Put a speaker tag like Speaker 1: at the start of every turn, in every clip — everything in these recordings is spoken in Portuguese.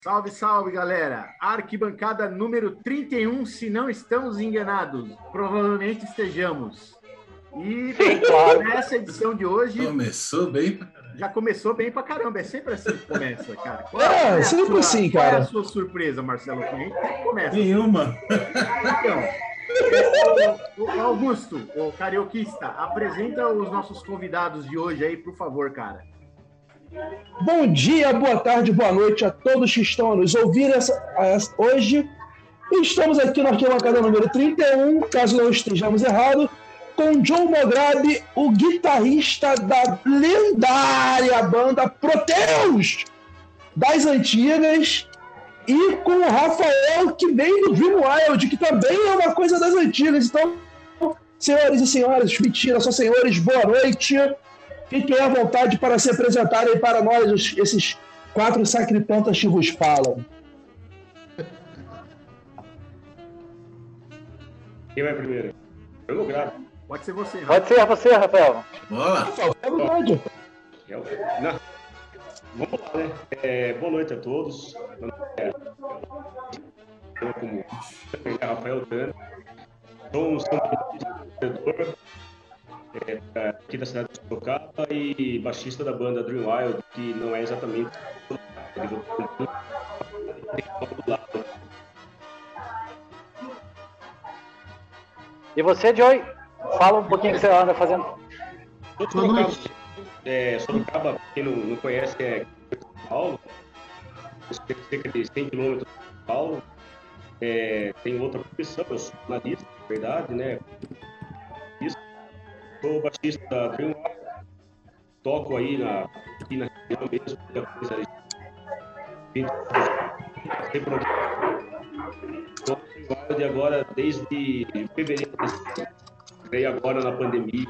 Speaker 1: Salve, salve, galera! Arquibancada número 31, se não estamos enganados. Provavelmente estejamos. E nessa edição de hoje,
Speaker 2: Começou bem.
Speaker 1: já começou bem pra caramba. É sempre assim que começa, cara.
Speaker 3: É,
Speaker 1: a
Speaker 3: sempre
Speaker 1: sua-
Speaker 3: assim,
Speaker 1: Qual é
Speaker 3: cara.
Speaker 1: a sua surpresa, Marcelo? A gente sempre começa.
Speaker 2: Nenhuma.
Speaker 1: Então, o- o Augusto, o carioquista, apresenta os nossos convidados de hoje aí, por favor, cara.
Speaker 3: Bom dia, boa tarde, boa noite a todos que estão a nos ouvir essa, hoje. Estamos aqui na arquibancada número 31, caso não estejamos errados, com John Mograbi, o guitarrista da lendária banda Proteus das antigas, e com o Rafael, que vem do Dream Wild, que também é uma coisa das antigas. Então, senhores e senhoras, mentira, só senhores, boa noite. Fiquem à vontade para se apresentarem para nós, os- esses quatro sacripantas que vos falam.
Speaker 4: Quem vai primeiro? Eu não gravo.
Speaker 1: Pode ser você, Rafa.
Speaker 5: Pode ser você, Rafael.
Speaker 3: É verdade.
Speaker 4: Eu- Não. Vamos lá, né? É, boa noite a todos. É- Eu, como é Rafael Dano, sou um empreendedor é, aqui da cidade de Sorocaba e baixista da banda Dream Wild, que não é exatamente.
Speaker 5: E você, Joy? Fala um pouquinho o que você anda fazendo.
Speaker 4: De Sorocaba, é, Sorocaba, quem não, não conhece, é São Paulo, cerca de 100 quilômetros de São Paulo. É, tem outra profissão, eu sou jornalista, na verdade, né? Sou baixista da Wild, toco aí na, aqui na região mesmo, muita coisa aí. Na Dream Wild agora desde fevereiro desse ano. Agora na pandemia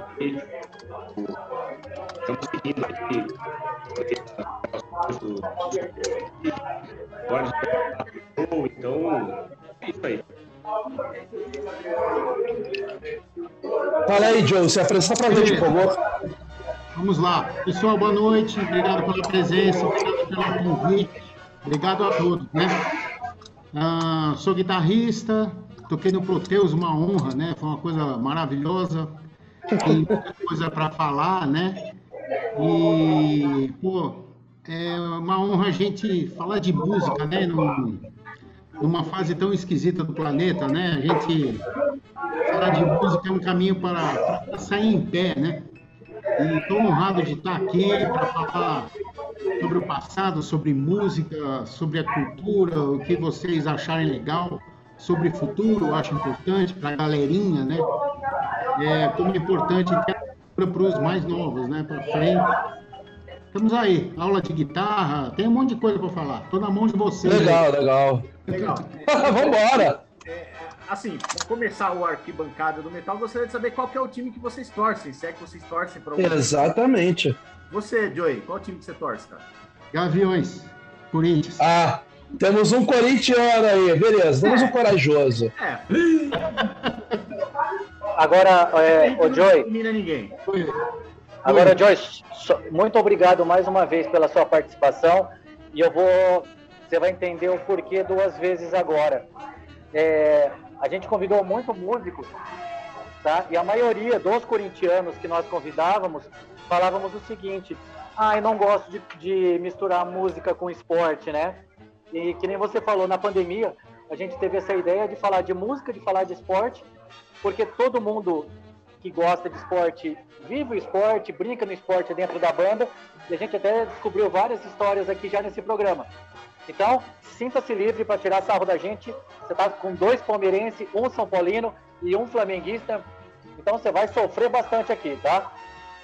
Speaker 4: estamos seguindo aqui já então é isso aí.
Speaker 3: Fala aí, Joe, se apresenta pra gente, por favor.
Speaker 6: Vamos lá. Pessoal, boa noite. Obrigado pela presença, obrigado pelo convite. Obrigado a todos, né? Ah, sou guitarrista, toquei no Proteus, uma honra, né? Foi uma coisa maravilhosa. Tem muita coisa para falar, né? E, pô, é uma honra a gente falar de música, né? Num- numa fase tão esquisita do planeta, né? A gente falar de música é um caminho para, para sair em pé, né? E estou honrado de estar aqui para falar sobre o passado, sobre música, sobre a cultura, o que vocês acharem legal, sobre o futuro, acho importante para a galerinha, né? É, como é importante para os mais novos, né? Para frente. Estamos aí, aula de guitarra, tem um monte de coisa para falar. Estou na mão de vocês. aí.
Speaker 3: Legal, legal.
Speaker 1: Legal.
Speaker 3: Vambora!
Speaker 1: Assim, para começar o arquibancada do metal, gostaria de saber qual que é o time que vocês torcem, se é que vocês torcem para algum.
Speaker 3: Exatamente.
Speaker 1: Você, Joey, qual time que você torce, cara?
Speaker 6: Gaviões, Corinthians.
Speaker 3: Ah, temos um corintiano aí, beleza. Temos um corajoso.
Speaker 1: É,
Speaker 5: Agora, é,
Speaker 1: não
Speaker 5: o Joy,
Speaker 1: elimina ninguém.
Speaker 5: Agora, Joy, so- muito obrigado mais uma vez pela sua participação. E eu vou. Você vai entender o porquê duas vezes agora. É, a gente convidou muito músicos, tá? E a maioria dos corintianos que nós convidávamos falávamos o seguinte: ah, eu não gosto de, de misturar música com esporte, né? E que nem você falou, na pandemia, a gente teve essa ideia de falar de música, de falar de esporte, porque todo mundo que gosta de esporte vive o esporte, brinca no esporte dentro da banda, e a gente até descobriu várias histórias aqui já nesse programa. Então, sinta-se livre para tirar sarro da gente. Você está com dois palmeirenses, um São Paulino e um flamenguista. Então você vai sofrer bastante aqui, tá?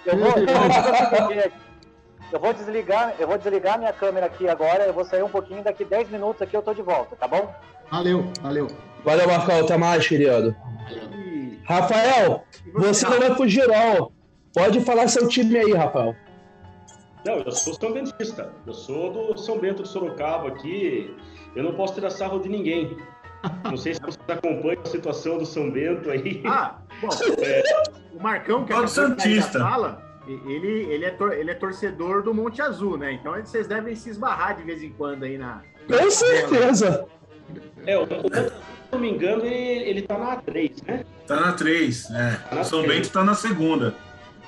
Speaker 5: Eu vou, eu vou desligar, eu vou desligar minha câmera aqui agora, eu vou sair um pouquinho, daqui 10 minutos aqui eu tô de volta, tá bom?
Speaker 6: Valeu, valeu.
Speaker 3: Valeu, Marcão. Até mais, querido.
Speaker 1: E,
Speaker 3: Rafael, você não vai fugir, não. Pode falar seu time aí, Rafael.
Speaker 4: Não, eu sou São Bentista. Eu sou do São Bento de Sorocaba aqui. Eu não posso tirar sarro de ninguém. Não sei se vocês acompanham a situação do São Bento aí.
Speaker 1: Ah, bom, o Marcão, que sair da
Speaker 2: Santista.
Speaker 1: sala, ele, ele, é tor- ele é torcedor do Monte Azul, né? Então vocês devem se esbarrar de vez em quando aí na,
Speaker 3: Com certeza.
Speaker 4: É, o, o, se não me engano, ele, ele tá na 3, né?
Speaker 2: Tá na 3, é.
Speaker 4: Tá na
Speaker 2: o São
Speaker 4: três.
Speaker 2: Bento tá na segunda.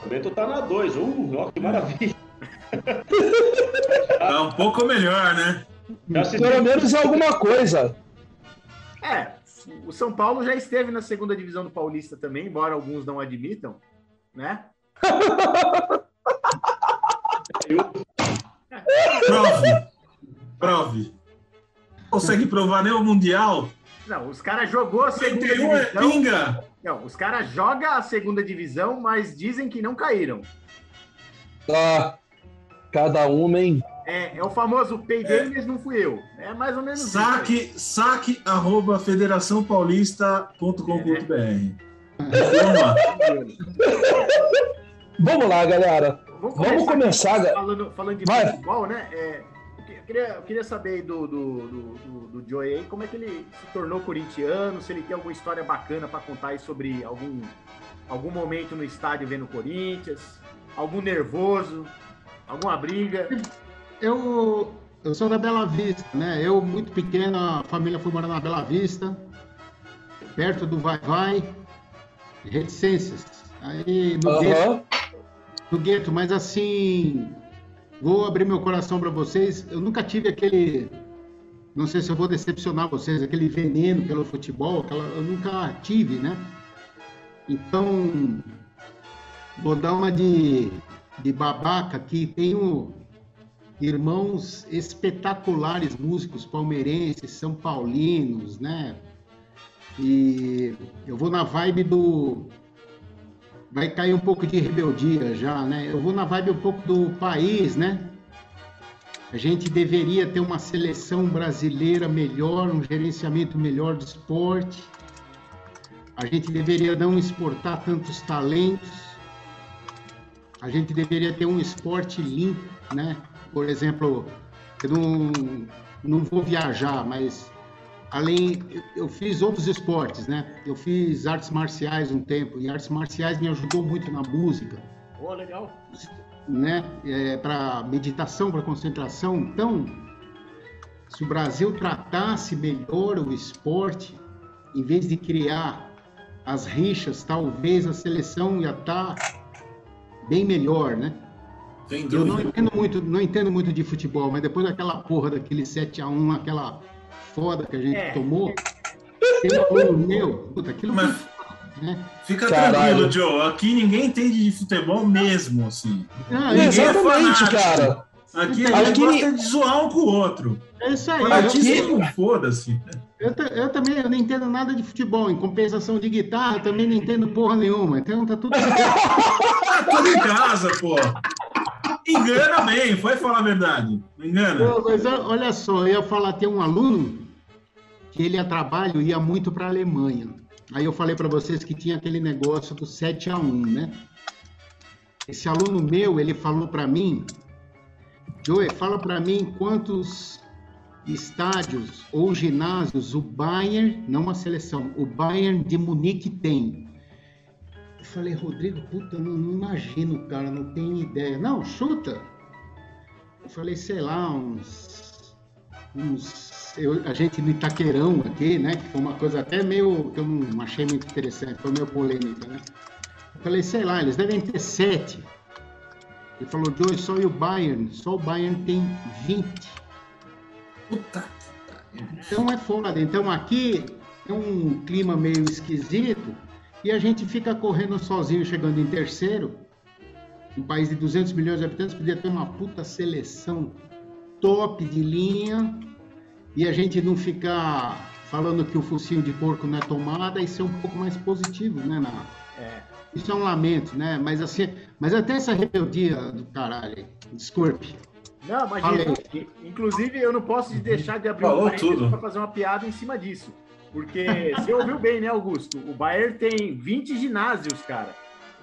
Speaker 4: O Bento tá na 2. Uh, ó, que maravilha.
Speaker 2: Tá um pouco melhor, né?
Speaker 3: Pelo menos alguma coisa.
Speaker 1: É, o São Paulo já esteve na segunda divisão do Paulista também, embora alguns não admitam, né?
Speaker 2: Prove. Prove. Consegue provar nem o Mundial?
Speaker 1: Não, os caras jogou a segunda
Speaker 2: 31 é
Speaker 1: divisão.
Speaker 2: pinga.
Speaker 1: Não, os caras jogam a segunda divisão, mas dizem que não caíram.
Speaker 3: Ah, cada uma, hein?
Speaker 1: É, é o famoso payday, mas não fui eu. É mais ou menos isso.
Speaker 2: Saque, saque arroba federaçãopaulista.com.br. Vamos lá.
Speaker 3: Vamos lá, galera.
Speaker 1: Vamos,
Speaker 3: começar,
Speaker 1: aqui,
Speaker 3: ga-
Speaker 1: falando, falando de
Speaker 3: Vai.
Speaker 1: futebol, né? É, queria, eu queria saber aí do, do, do, do, do Joey aí, como é que ele se tornou corintiano, se ele tem alguma história bacana para contar aí sobre algum, algum momento no estádio vendo o Corinthians, algum nervoso, alguma briga.
Speaker 6: Eu, eu sou da Bela Vista, né? Eu, muito pequeno, a família foi morar na Bela Vista, perto do Vai Vai, reticências. Aí no gueto,
Speaker 3: Aham.
Speaker 6: no gueto, mas assim, vou abrir meu coração para vocês. Eu nunca tive aquele, não sei se eu vou decepcionar vocês, aquele veneno pelo futebol, aquela, eu nunca tive, né? Então, vou dar uma de, de babaca aqui. Tenho irmãos espetaculares músicos palmeirenses, são paulinos, né? E eu vou na vibe do vai cair um pouco de rebeldia já, né? Eu vou na vibe um pouco do país, né? A gente deveria ter uma seleção brasileira melhor, um gerenciamento melhor do esporte. A gente deveria não exportar tantos talentos. A gente deveria ter um esporte limpo, né? Por exemplo, eu não, não vou viajar, mas além eu- fiz outros esportes, né? Eu fiz artes marciais um tempo e artes marciais me ajudou muito na música,
Speaker 1: Pô, legal.
Speaker 6: né? para meditação, para concentração. Então, se o Brasil tratasse melhor o esporte, em vez de criar as rixas, talvez a seleção ia estar bem melhor, né? Eu não entendo muito, não entendo muito de futebol, mas depois daquela porra daquele 7 a 1 aquela foda que a gente
Speaker 1: É.
Speaker 6: tomou, tem um aluno meu, puta, aquilo
Speaker 2: Mas
Speaker 6: né?
Speaker 2: fica
Speaker 3: Caralho.
Speaker 2: tranquilo, Joe. Aqui ninguém entende de futebol mesmo, assim.
Speaker 6: Ah,
Speaker 2: Ninguém é
Speaker 3: Exatamente,
Speaker 2: fanático.
Speaker 3: cara.
Speaker 2: Aqui a
Speaker 3: Acho
Speaker 2: gente gosta de zoar um com o outro.
Speaker 6: é isso aí. Eu,
Speaker 2: foda-se.
Speaker 6: eu, eu também eu não entendo nada de futebol. Em compensação de guitarra, eu também não entendo porra nenhuma. Então tá tudo
Speaker 2: Tá tudo em casa, pô. Engana bem, foi falar a verdade. Engana?
Speaker 6: Mas olha só, eu ia falar, tem um aluno que ele a trabalho ia muito para a Alemanha. Aí eu falei para vocês que tinha aquele negócio do 7 a 1, né? Esse aluno meu, ele falou para mim, Joey, fala para mim quantos estádios ou ginásios o Bayern, não a seleção, o Bayern de Munique tem. Eu falei, Rodrigo, puta, não, não imagino, cara, não tenho ideia. Não, chuta. Eu falei, sei lá, uns. uns eu- a gente no Itaquerão aqui, né? Que foi uma coisa até meio. que eu não achei muito interessante, foi meio polêmica, né? Eu falei, sei lá, eles devem ter sete. Ele falou, Joey, só e o Bayern? Só o Bayern tem 20.
Speaker 2: Puta.
Speaker 6: Então é foda. Então aqui é um clima meio esquisito e a gente fica correndo sozinho, chegando em terceiro. Um país de 200 milhões de habitantes podia ter uma puta seleção top de linha e a gente não ficar falando que o focinho de porco não é tomada e ser um pouco mais positivo, né? Na...
Speaker 1: É.
Speaker 6: Isso é um lamento, né? Mas assim, mas até essa rebeldia do caralho, desculpe.
Speaker 1: Não, imagina.
Speaker 6: Falei.
Speaker 1: I- Inclusive, eu não posso deixar de abrir
Speaker 2: Falou
Speaker 1: um
Speaker 2: tudo.
Speaker 1: para fazer uma piada em cima disso. Porque você ouviu bem, né, Augusto? O Bayern tem 20 ginásios, cara.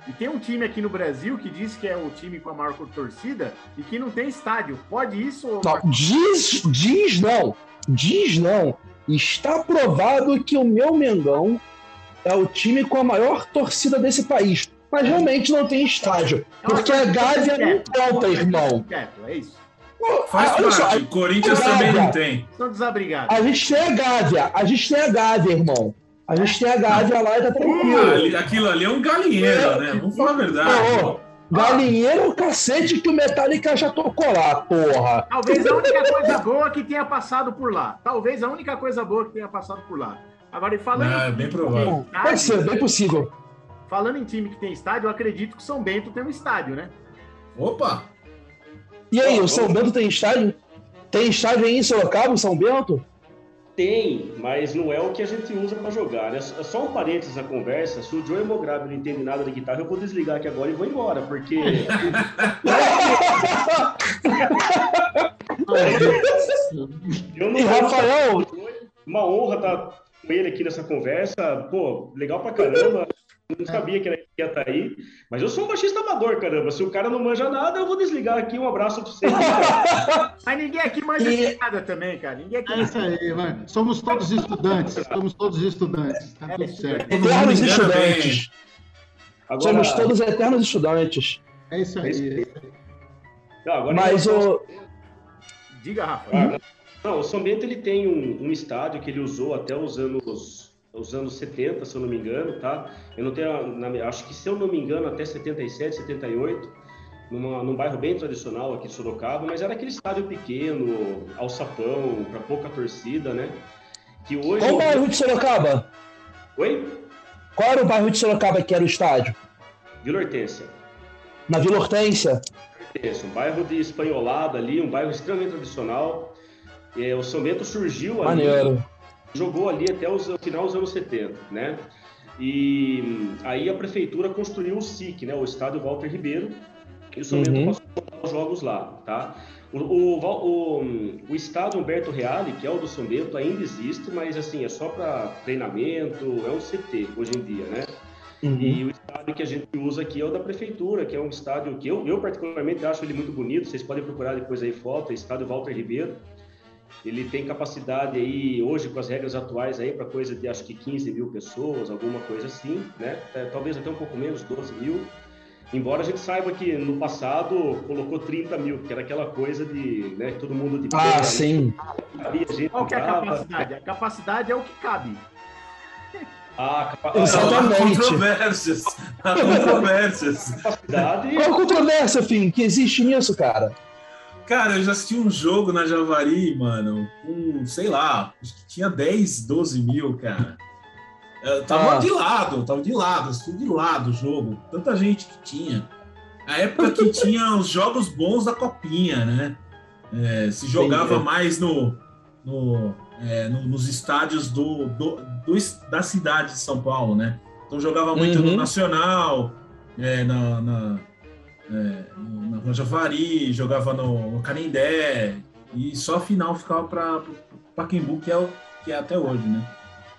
Speaker 1: E tem um time aqui no Brasil que diz que é o time com a maior torcida e que não tem estádio. Pode isso? ou-
Speaker 3: Não, diz, diz não. Diz não. Está provado que o meu Mengão é o time com a maior torcida desse país. Mas realmente não tem estádio.
Speaker 1: É
Speaker 3: Porque a Gávea não
Speaker 1: é
Speaker 3: conta, irmão.
Speaker 1: É isso.
Speaker 2: Faz
Speaker 3: Ah, olha só,
Speaker 2: parte. Corinthians também não tem.
Speaker 1: São desabrigados.
Speaker 3: A gente tem a Gávea, a gente tem a Gávea, irmão. A gente tem a Gávea lá e tá
Speaker 2: Ah,
Speaker 3: tranquilo.
Speaker 2: ali- aquilo ali é um galinheiro, né? Vamos falar a verdade.
Speaker 3: Galinheiro, o cacete que o Metallica já tocou lá, porra.
Speaker 1: Talvez a única coisa boa que tenha passado por lá. Talvez a única coisa boa que tenha passado por lá. Agora, e falando
Speaker 2: Ah, é
Speaker 1: em
Speaker 2: bem provável.
Speaker 1: tem
Speaker 3: Pode
Speaker 1: estádio,
Speaker 3: ser, bem possível.
Speaker 1: Falando em time que tem estádio, eu acredito que São Bento tem um estádio, né?
Speaker 2: Opa!
Speaker 3: E aí, o São Bento tem estádio? Tem estádio aí em Sorocaba, São Bento?
Speaker 4: Tem, mas não é o que a gente usa para jogar. né? Só um parênteses na conversa. Se o Joey Mograbi não entende nada de guitarra, eu vou desligar aqui agora e vou embora, porque eu não
Speaker 3: E Rafael,
Speaker 4: Uma honra estar com ele aqui nessa conversa. Pô, legal pra caramba. Eu Não sabia que ele ia estar aí. Mas eu sou um baixista amador, caramba. Se o cara não manja nada, eu vou desligar aqui. Um abraço pra vocês.
Speaker 1: Mas ninguém aqui manja
Speaker 3: E-
Speaker 1: de nada também, cara. Ninguém aqui
Speaker 6: É isso aí, vai. Somos todos estudantes. Somos todos estudantes. Tá tudo certo.
Speaker 2: Todo mundo
Speaker 3: eternos estudantes.
Speaker 4: Agora,
Speaker 3: Somos todos eternos estudantes.
Speaker 6: É isso aí.
Speaker 4: Não, agora
Speaker 3: Mas o.
Speaker 1: Diga, Rafa.
Speaker 4: Ah, Não, o São Bento ele tem um, um estádio que ele usou até os anos os anos 70, se eu não me engano, tá? Eu não tenho, na acho que se eu não me engano até 77, 78, numa, num bairro bem tradicional aqui de Sorocaba, mas era aquele estádio pequeno, alçapão, para pouca torcida, né? Que hoje
Speaker 3: Qual o bairro de Sorocaba?
Speaker 4: Oi?
Speaker 3: Qual era o bairro de Sorocaba que era o estádio?
Speaker 4: Vila Hortência.
Speaker 3: Na Vila Hortência?
Speaker 4: Isso, um bairro de espanholada ali, um bairro extremamente tradicional. É, o São Bento surgiu ali,
Speaker 3: Maneiro.
Speaker 4: Jogou ali até o final dos anos 70, né? E aí a prefeitura construiu o SIC, né? O Estádio Walter Ribeiro, e o São
Speaker 3: Uhum.
Speaker 4: Passou os jogos lá, tá? O, o, o, o estádio Humberto Reale, que é o do São Bento, ainda existe, mas assim, é só para treinamento, é um CT hoje em dia, né?
Speaker 3: Uhum.
Speaker 4: E o estádio que a gente usa aqui é o da prefeitura, que é um estádio que eu, eu particularmente acho ele muito bonito. Vocês podem procurar depois aí foto, é estádio Walter Ribeiro. Ele tem capacidade aí, hoje com as regras atuais aí, para coisa de acho que 15 mil pessoas, alguma coisa assim, né? É, talvez até um pouco menos, 12 mil. Embora a gente saiba que no passado colocou 30 mil, que era aquela coisa de, né, todo mundo de
Speaker 3: Ah,
Speaker 4: pé,
Speaker 3: sim.
Speaker 4: ali, a gente
Speaker 1: Qual que é a capacidade? A capacidade é o que cabe.
Speaker 4: A capa-
Speaker 3: Exatamente.
Speaker 2: Há controvérsias. Há controvérsias.
Speaker 3: Qual a controvérsia, Fim, que existe nisso, cara?
Speaker 2: Cara, eu já assisti um jogo na Javari, mano, com, sei lá, acho que tinha 10, 12 mil, cara. Eu tava
Speaker 3: Ah.
Speaker 2: de lado, tava de lado, assisti de lado o jogo. Tanta gente que tinha. A época que tinha os jogos bons da Copinha, né? É, se jogava mais no, no, é, no- nos estádios do, do- do da cidade de São Paulo, né? Então jogava muito
Speaker 3: Uhum.
Speaker 2: no Nacional, é, na, na, é, na Rua Javari, jogava no, no Canindé, e só a final ficava para o Paquembu, que é, o, que é até hoje, né?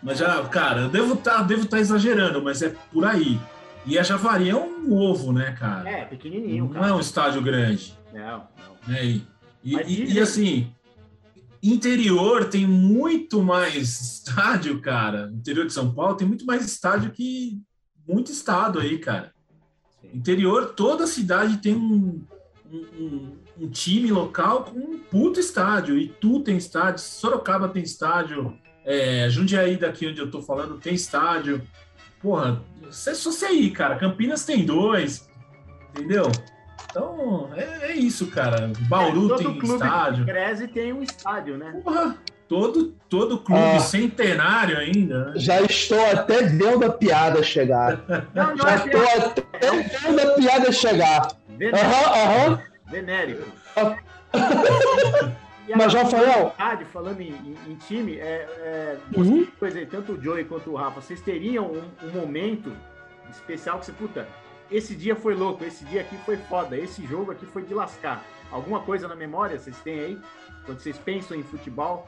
Speaker 2: Mas já, cara, eu devo estar devo tá exagerando, mas é por aí. E a Javari é um ovo, né, cara?
Speaker 1: É, pequenininho,
Speaker 2: Não é um estádio grande.
Speaker 1: Não, não.
Speaker 2: Né? E, e- e, assim, interior tem muito mais estádio, cara. Interior de São Paulo tem muito mais estádio que muito estado aí, cara. Interior, toda cidade tem um, um- um- time local com um puto estádio. Itu tem estádio, Sorocaba tem estádio, é, Jundiaí, daqui onde eu tô falando, tem estádio. Porra, é só você aí, cara. Campinas tem dois, entendeu? Então, é, é isso, cara. Bauru
Speaker 1: É,
Speaker 2: tem
Speaker 1: clube
Speaker 2: estádio.
Speaker 1: cresce tem um estádio, né?
Speaker 2: Porra, todo, todo clube
Speaker 3: Ah.
Speaker 2: centenário ainda, né?
Speaker 3: Já estou até vendo a piada chegar.
Speaker 1: Não, não
Speaker 3: Já
Speaker 1: é
Speaker 3: estou
Speaker 1: piada,
Speaker 3: até vendo a piada chegar.
Speaker 1: venérico.
Speaker 3: Aham, aham.
Speaker 1: venérico. A-
Speaker 3: Mas, Rafael-
Speaker 1: Falando, falando em, em- em time, é, é,
Speaker 3: Uhum.
Speaker 1: vocês, por exemplo, tanto o Joey quanto o Rafa, vocês teriam um, um momento especial que você, puta, esse dia foi louco, esse dia aqui foi foda, esse jogo aqui foi de lascar. Alguma coisa na memória vocês têm aí? Quando vocês pensam em futebol?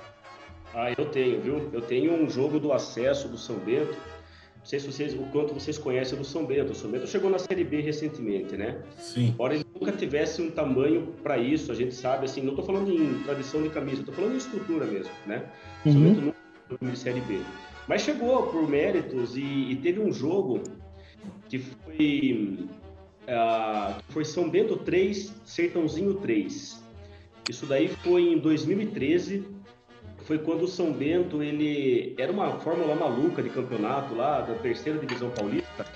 Speaker 4: Ah, eu tenho, viu? Eu tenho um jogo do acesso do São Bento. Não sei se vocês, o quanto vocês conhecem do São Bento. O São Bento chegou na Série B recentemente, né?
Speaker 2: Sim.
Speaker 4: Embora ele nunca tivesse um tamanho para isso, a gente sabe, assim, não estou falando em tradição de camisa, estou falando em estrutura mesmo, né? O São
Speaker 3: Uhum.
Speaker 4: Bento nunca foi de Série B. Mas chegou por méritos e, e teve um jogo que foi, que foi São Bento 3, Sertãozinho 3. Isso daí foi em 2013, foi quando o São Bento, ele era uma fórmula maluca de campeonato lá, da terceira divisão paulista,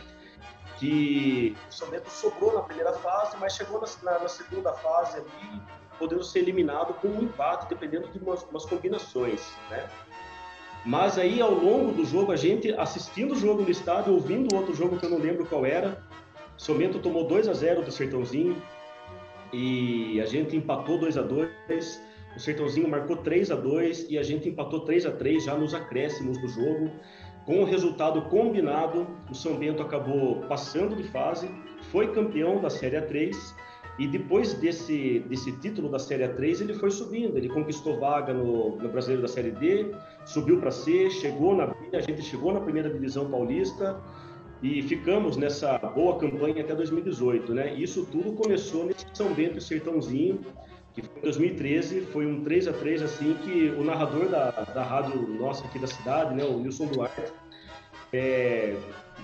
Speaker 4: que o São Bento sobrou na primeira fase, mas chegou na, na, segunda fase ali, podendo ser eliminado com um empate, dependendo de umas, umas combinações, né? Mas aí, ao longo do jogo, a gente assistindo o jogo no estádio, ouvindo outro jogo que eu não lembro qual era, Somento tomou 2 a 0 do Sertãozinho e a gente empatou 2 a 2 O Sertãozinho marcou 3 a 2 e a gente empatou 3 a 3 já nos acréscimos do jogo. Com o resultado combinado, o São Bento acabou passando de fase, foi campeão da Série A3 e depois desse, desse título da Série A3, ele foi subindo. Ele conquistou vaga no, no Brasileiro da Série D, subiu para C, chegou na a gente chegou na primeira divisão paulista e ficamos nessa boa campanha até 2018, né? Isso tudo começou nesse São Bento e Sertãozinho, que foi em 2013, foi um 3 a 3 assim que o narrador da, da rádio nossa aqui da cidade, né, o Nilson Duarte, é,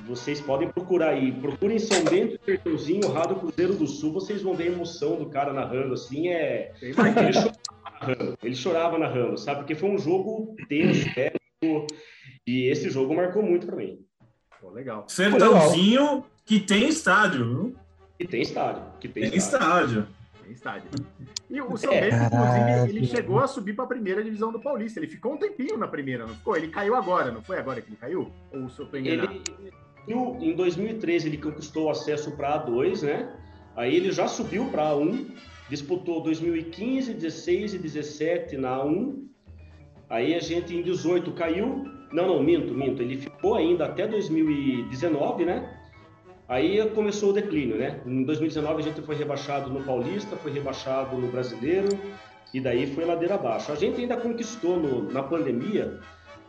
Speaker 4: vocês podem procurar aí, procurem São Bento e Sertãozinho, Rádio Cruzeiro do Sul, vocês vão ver a emoção do cara narrando, assim, é... Ele chorava narrando, ele chorava narrando, sabe? Porque foi um jogo tenso, e esse jogo marcou muito para mim.
Speaker 1: Pô, legal.
Speaker 2: Sertãozinho que tem estádio, viu?
Speaker 4: Que tem estádio. Que tem,
Speaker 2: tem estádio. estádio.
Speaker 1: Tem estádio. E o São Bento, inclusive, ele chegou a subir para a primeira divisão do Paulista. Ele ficou um tempinho na primeira, não ficou? Ele caiu agora, não foi agora que ele caiu? Ou se eu tô enganado?
Speaker 4: Ele, em 2013 ele conquistou o acesso para A2, né? Aí ele já subiu para A1, disputou 2015, 16 e 17 na A1. Aí a gente em 18 caiu. Não, não, minto, minto. Ele ficou ainda até 2019, né? Aí começou o declínio, né? Em 2019 a gente foi rebaixado no Paulista, foi rebaixado no Brasileiro e daí foi ladeira abaixo. A gente ainda conquistou no, na pandemia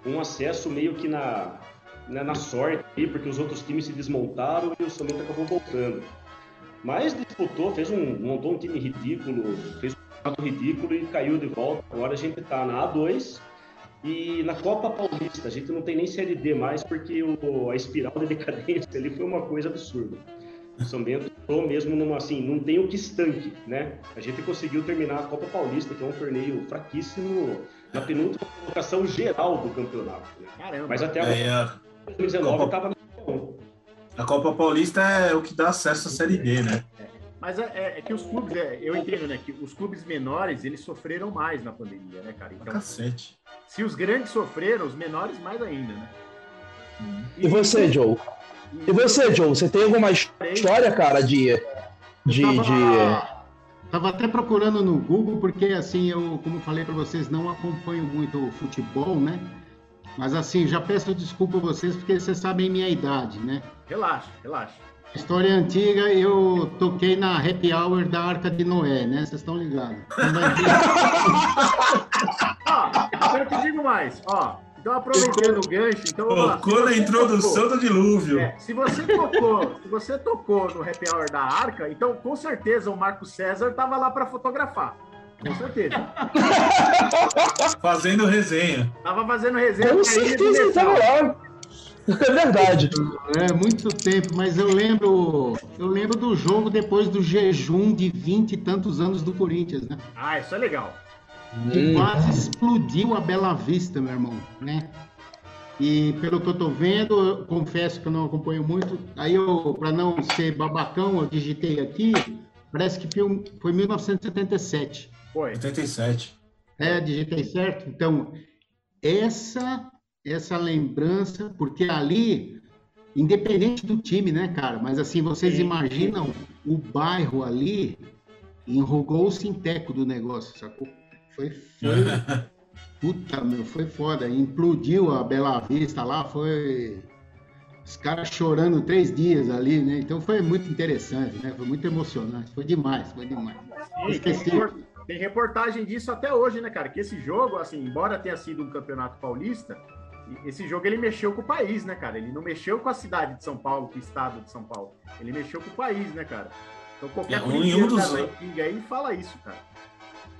Speaker 4: um acesso meio que na, né, na sorte, porque os outros times se desmontaram e o São Bento acabou voltando. Mas disputou, fez um, montou um time ridículo, fez um campeonato ridículo e caiu de volta. Agora a gente está na A2 e na Copa Paulista. A gente não tem nem Série D mais porque o, a espiral de decadência ali foi uma coisa absurda. O São Bento estou mesmo numa assim, não tem o que estanque, né? A gente conseguiu terminar a Copa Paulista, que é um torneio fraquíssimo, na penúltima colocação geral do campeonato. Né? Caramba. Mas até agora. É 2019 estava
Speaker 2: A Copa Paulista é o que dá acesso à Série B, né?
Speaker 1: É, mas é, é, é, que os clubes, é, eu entendo, né, que os clubes menores, eles sofreram mais na pandemia, né, cara?
Speaker 2: Então, Cacete.
Speaker 1: Se os grandes sofreram, os menores mais ainda, né?
Speaker 3: E, e você, Joe? E, e você, Joe? Você tem alguma história, cara, de... de, tava, de...
Speaker 6: Tava até procurando no Google, porque, assim, eu, como falei para vocês, não acompanho muito o futebol, né? Mas assim, já peço desculpa a vocês porque vocês sabem minha idade, né?
Speaker 1: Relaxa, relaxa.
Speaker 6: História antiga, eu toquei na happy hour da Arca de Noé, né? Vocês estão ligados.
Speaker 1: ó, eu te digo mais, ó. Então, aproveitando o gancho, então.
Speaker 2: Tocou na introdução tocou, do dilúvio. É,
Speaker 1: se você tocou, se você tocou no happy hour da Arca, então com certeza o Marco César estava lá para fotografar. Com certeza.
Speaker 2: fazendo resenha.
Speaker 1: Tava fazendo resenha.
Speaker 3: Com certeza ele tava lá. É verdade.
Speaker 6: É muito tempo, mas eu lembro, eu lembro do jogo depois do jejum de vinte e tantos anos do Corinthians, né?
Speaker 1: Ah, isso é legal.
Speaker 6: Que quase explodiu a Bela Vista, meu irmão, né? E pelo que eu tô vendo, eu confesso que eu não acompanho muito. Aí eu, para não ser babacão, eu digitei aqui. Parece que foi, foi 1977.
Speaker 2: Foi. 87.
Speaker 6: É, digitei certo. Então, essa essa lembrança, porque ali, independente do time, né, cara? Mas assim, vocês Sim. imaginam o bairro ali enrugou o sinteco do negócio, sacou? Foi, foi puta, meu, foi foda. Implodiu a Bela Vista lá, foi os caras chorando três dias ali, né? Então foi muito interessante, né? Foi muito emocionante, foi demais, foi demais.
Speaker 1: Sim. Tem reportagem disso até hoje, né, cara? Que esse jogo, assim, embora tenha sido um campeonato paulista, esse jogo ele mexeu com o país, né, cara? Ele não mexeu com a cidade de São Paulo, com o estado de São Paulo. Ele mexeu com o país, né, cara? Então qualquer é,
Speaker 2: um dos...
Speaker 1: aí fala isso, cara.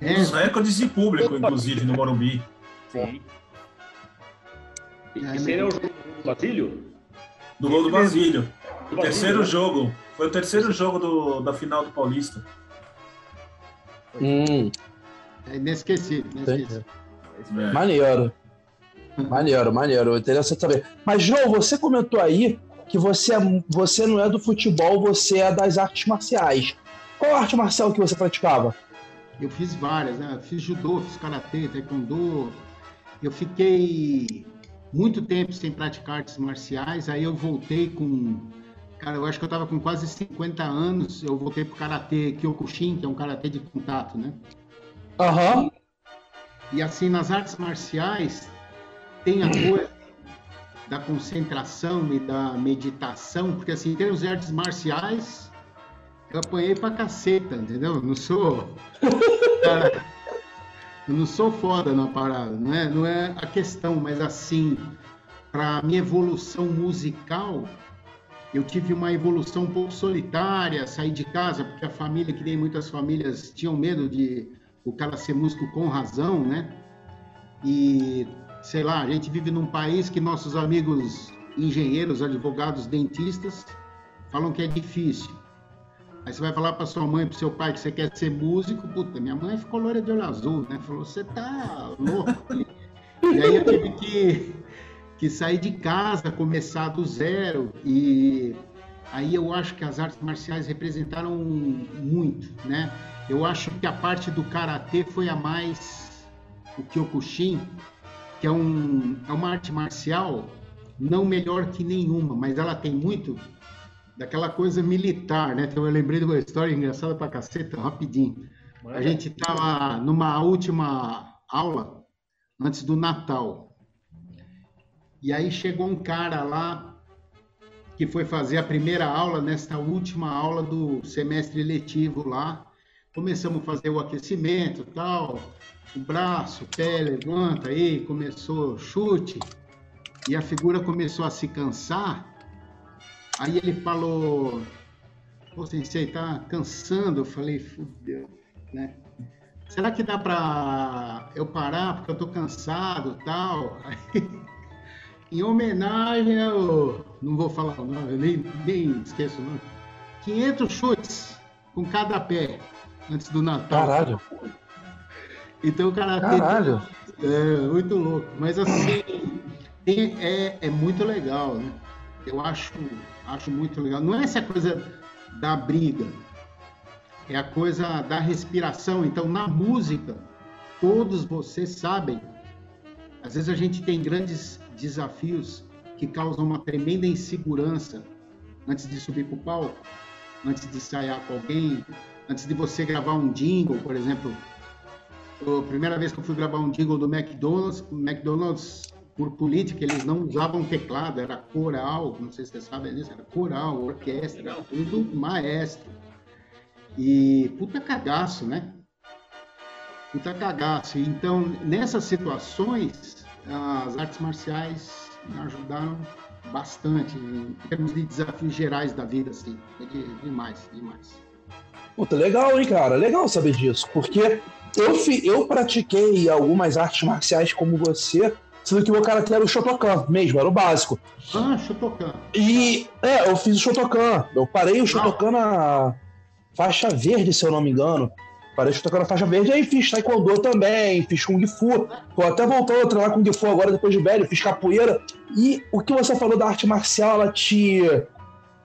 Speaker 2: Um dos recordes de público, inclusive, no Morumbi.
Speaker 1: Sim.
Speaker 4: Esse é o jogo do Basílio?
Speaker 2: Do gol do Basílio. O terceiro jogo. Foi o terceiro jogo do, da final do Paulista.
Speaker 3: Hum.
Speaker 6: É inesquecível. inesquecível.
Speaker 3: É. Maneiro. Maneiro, maneiro. Interessante saber. Mas, João, você comentou aí que você, é, você não é do futebol, você é das artes marciais. Qual arte marcial que você praticava?
Speaker 6: Eu fiz várias, né? fiz judô, fiz karatê, taekwondo. Eu fiquei muito tempo sem praticar artes marciais, aí eu voltei com. Cara, eu acho que eu estava com quase 50 anos, eu voltei pro karatê Kyokushin, que é um karatê de contato, né?
Speaker 3: Aham. Uhum.
Speaker 6: E, e assim, nas artes marciais, tem a coisa da concentração e da meditação, porque assim, em termos de artes marciais, eu apanhei pra caceta, entendeu? Eu não sou. Cara, eu não sou foda na parada, não é, não é a questão, mas assim, para minha evolução musical, eu tive uma evolução um pouco solitária, sair de casa, porque a família, que nem muitas famílias, tinham medo de o cara ser músico com razão, né? E, sei lá, a gente vive num país que nossos amigos engenheiros, advogados, dentistas falam que é difícil. Aí você vai falar para sua mãe, para seu pai que você quer ser músico, puta, minha mãe ficou loira de olho azul, né? Falou, você tá louco. e aí eu tive que, que sair de casa, começar do zero. E aí eu acho que as artes marciais representaram muito, né? Eu acho que a parte do karatê foi a mais o Kyokushin, que é, um, é uma arte marcial não melhor que nenhuma, mas ela tem muito daquela coisa militar, né? Então eu lembrei de uma história engraçada pra caceta, rapidinho. A gente estava numa última aula antes do Natal. E aí chegou um cara lá que foi fazer a primeira aula nesta última aula do semestre letivo lá. Começamos a fazer o aquecimento, tal, o braço, pé, levanta aí, começou chute. E a figura começou a se cansar Aí ele falou, pô, sensei, tá cansando? Eu falei, fudeu, né? Será que dá para eu parar porque eu tô cansado tal? Aí, em homenagem ao, não vou falar o nome, nem, nem esqueço o nome, 500 chutes com cada pé antes do Natal.
Speaker 3: Caralho.
Speaker 6: Então o cara
Speaker 3: Caralho.
Speaker 6: Tem, é muito louco, mas assim, é, é muito legal, né? Eu acho acho muito legal. Não é essa coisa da briga, é a coisa da respiração. Então, na música, todos vocês sabem, às vezes a gente tem grandes desafios que causam uma tremenda insegurança antes de subir para o palco, antes de ensaiar com alguém, antes de você gravar um jingle, por exemplo. A primeira vez que eu fui gravar um jingle do McDonald's, o McDonald's por política, eles não usavam teclado, era coral, não sei se vocês sabem disso, era coral, orquestra, era tudo maestro. E puta cagaço, né? Puta cagaço. Então, nessas situações, as artes marciais me ajudaram bastante em termos de desafios gerais da vida, assim. É de, demais, demais.
Speaker 3: Puta, legal, hein, cara? Legal saber disso, porque eu, eu pratiquei algumas artes marciais como você, Sendo que o meu karatê era o Shotokan mesmo, era o básico.
Speaker 6: Ah, Shotokan.
Speaker 3: E, é, eu fiz o Shotokan. Eu parei o Shotokan na faixa verde, se eu não me engano. Parei o Shotokan na faixa verde, aí fiz Taekwondo também, fiz Kung Fu. Tô até voltando a treinar Kung Fu agora, depois de velho, fiz capoeira. E o que você falou da arte marcial, ela te...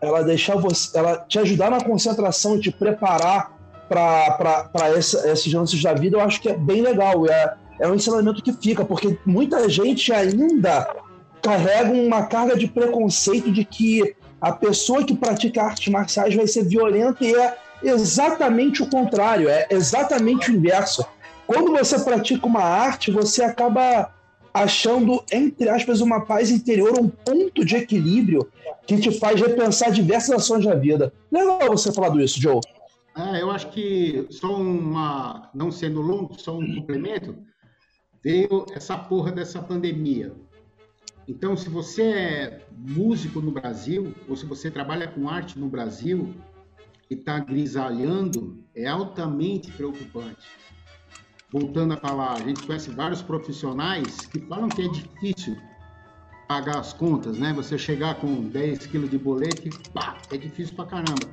Speaker 3: Ela deixar você... Ela te ajudar na concentração, te preparar para esses lances da vida, eu acho que é bem legal. É, é um ensinamento que fica, porque muita gente ainda carrega uma carga de preconceito de que a pessoa que pratica artes marciais vai ser violenta e é exatamente o contrário, é exatamente o inverso. Quando você pratica uma arte, você acaba achando, entre aspas, uma paz interior, um ponto de equilíbrio que te faz repensar diversas ações da vida. Legal você falar disso, Joe.
Speaker 6: É, eu acho que só uma, não sendo longo, só um complemento veio essa porra dessa pandemia. Então, se você é músico no Brasil, ou se você trabalha com arte no Brasil e está grisalhando, é altamente preocupante. Voltando a falar, a gente conhece vários profissionais que falam que é difícil pagar as contas, né? Você chegar com 10 quilos de boleto, pá, é difícil pra caramba.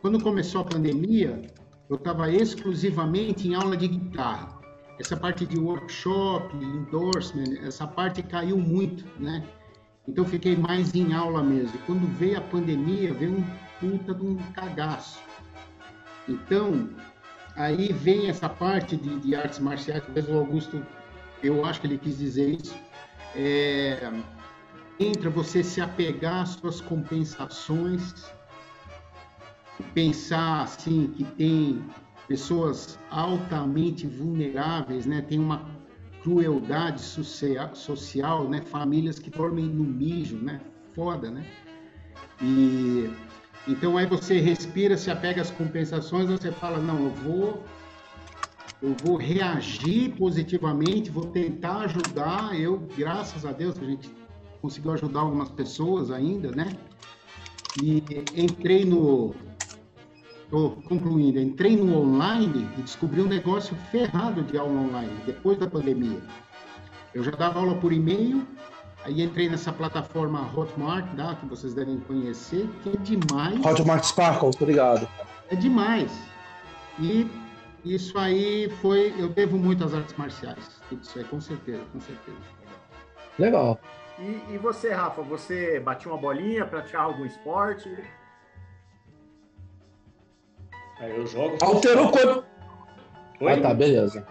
Speaker 6: Quando começou a pandemia, eu estava exclusivamente em aula de guitarra. essa parte de workshop, endorsement, essa parte caiu muito, né? Então fiquei mais em aula mesmo. Quando veio a pandemia, veio um puta de um cagaço. Então, aí vem essa parte de, de artes marciais, talvez o Augusto, eu acho que ele quis dizer isso, é, entra você se apegar às suas compensações, pensar assim que tem pessoas altamente vulneráveis, né? Tem uma crueldade social, né? Famílias que dormem no mijo, né? Foda, né? E então aí você respira, se apega às compensações, você fala não, eu vou eu vou reagir positivamente, vou tentar ajudar. Eu, graças a Deus, a gente conseguiu ajudar algumas pessoas ainda, né? E entrei no estou concluindo, entrei no online e descobri um negócio ferrado de aula online, depois da pandemia. Eu já dava aula por e-mail, aí entrei nessa plataforma Hotmart, tá, que vocês devem conhecer, que é demais.
Speaker 3: Hotmart Sparkle, obrigado.
Speaker 6: É demais. E isso aí foi, eu devo muito às artes marciais, tudo isso aí, com certeza, com certeza.
Speaker 3: Legal.
Speaker 1: E, e você, Rafa, você batia uma bolinha, praticava algum esporte?
Speaker 4: Aí eu jogo.
Speaker 3: Alterou o corpo. Ah, tá, beleza.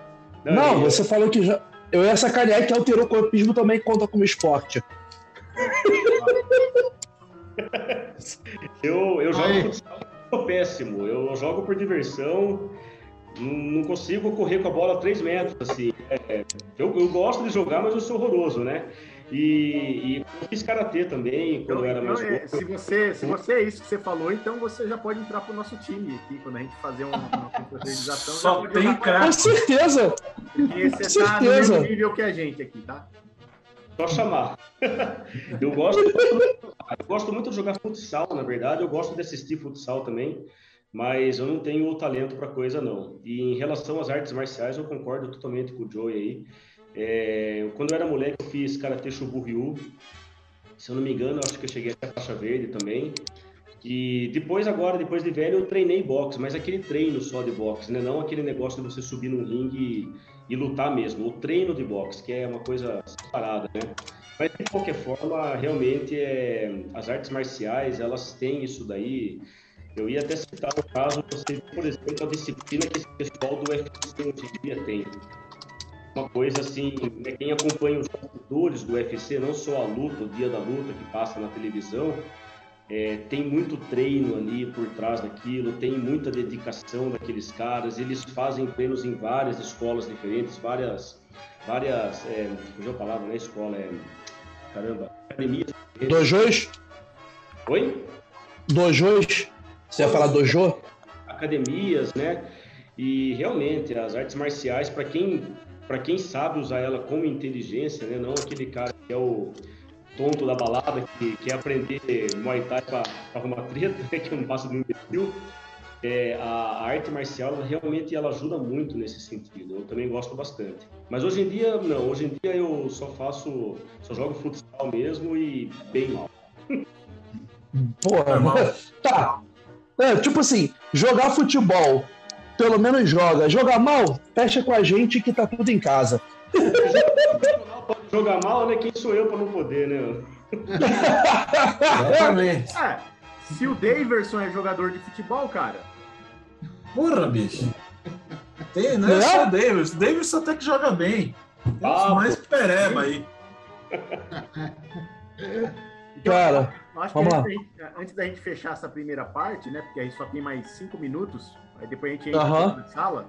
Speaker 4: Não,
Speaker 3: Não,
Speaker 4: eu-
Speaker 3: você falou que já. Eu ia sacanear que alterou o corpismo também conta como esporte.
Speaker 4: Eu, eu jogo
Speaker 6: Aí.
Speaker 4: futsal, sou péssimo. Eu jogo por diversão. Não, não consigo correr com a bola a 3 metros, assim. É, eu, eu gosto de jogar, mas eu sou horroroso, né? E, e eu fiz karatê também, quando eu era mais
Speaker 1: Então, é,
Speaker 4: novo.
Speaker 1: se, você, se você é isso que você falou, então você já pode entrar pro nosso time aqui, quando a gente fazer uma, uma confraternização.
Speaker 2: Só tem
Speaker 1: jogar com a
Speaker 2: craque.
Speaker 3: Com certeza!
Speaker 1: Porque você
Speaker 3: Com
Speaker 1: tá no
Speaker 3: certeza.
Speaker 1: mesmo nível que a gente aqui, tá?
Speaker 4: Só chamar. eu, gosto, eu gosto muito de jogar futsal, na verdade. Eu gosto de assistir futsal também, mas eu não tenho o talento para coisa, não. E em relação às artes marciais, eu concordo totalmente com o Joey aí. É, quando eu era moleque, eu fiz Karate Shobu-Ryu. Se eu não me engano, acho que eu cheguei até a faixa verde também. E depois, agora, depois de velho, eu treinei boxe, mas aquele treino só de boxe, né? Não aquele negócio de você subir num ringue e, e lutar mesmo. O treino de boxe, que é uma coisa separada, né? Mas, de qualquer forma, realmente, é, as artes marciais, elas têm isso daí. Eu ia até citar um caso, você, por exemplo, a disciplina que esse pessoal do UFC hoje em dia tem. Uma coisa assim, né, quem acompanha os bastidores do UFC, não só a luta, o dia da luta que passa na televisão, é, tem muito treino ali por trás daquilo, tem muita dedicação daqueles caras. Eles fazem treinos em várias escolas diferentes, várias, várias, é, fugiu a palavra, não é escola, é, caramba, academias.
Speaker 3: Dojos?
Speaker 4: Oi?
Speaker 3: Dojos? Você ia falar dojo?
Speaker 4: academias, né? E realmente as artes marciais, para quem para quem sabe usar ela com inteligência, né? Não aquele cara que é o tonto da balada que quer aprender Muay Thai para arrumar treta, né? que não passa do imbecil. É, a, a arte marcial ela realmente ela ajuda muito nesse sentido. Eu também gosto bastante. Mas hoje em dia não. Hoje em dia eu só faço, só jogo futsal mesmo e bem mal.
Speaker 3: Porra,
Speaker 2: Normal.
Speaker 3: tá. É, tipo assim, jogar futebol, pelo menos joga. Jogar mal, fecha com a gente que tá tudo em casa.
Speaker 4: Pode jogar mal, né? Quem sou eu para não poder, né?
Speaker 2: Exatamente.
Speaker 1: É, se o Daverson é jogador de futebol, cara,
Speaker 2: Porra, bicho. Tem, não é
Speaker 3: Não?
Speaker 2: só o Davis. O Davis até que joga bem. Tem
Speaker 4: Ah,
Speaker 2: mais pereba aí.
Speaker 3: Cara,
Speaker 1: eu acho que
Speaker 3: Vamos
Speaker 1: antes
Speaker 3: lá.
Speaker 1: da, gente, antes da gente fechar essa primeira parte, né? Porque aí só tem mais cinco minutos, aí depois a gente entra
Speaker 3: Aham.
Speaker 1: na sala.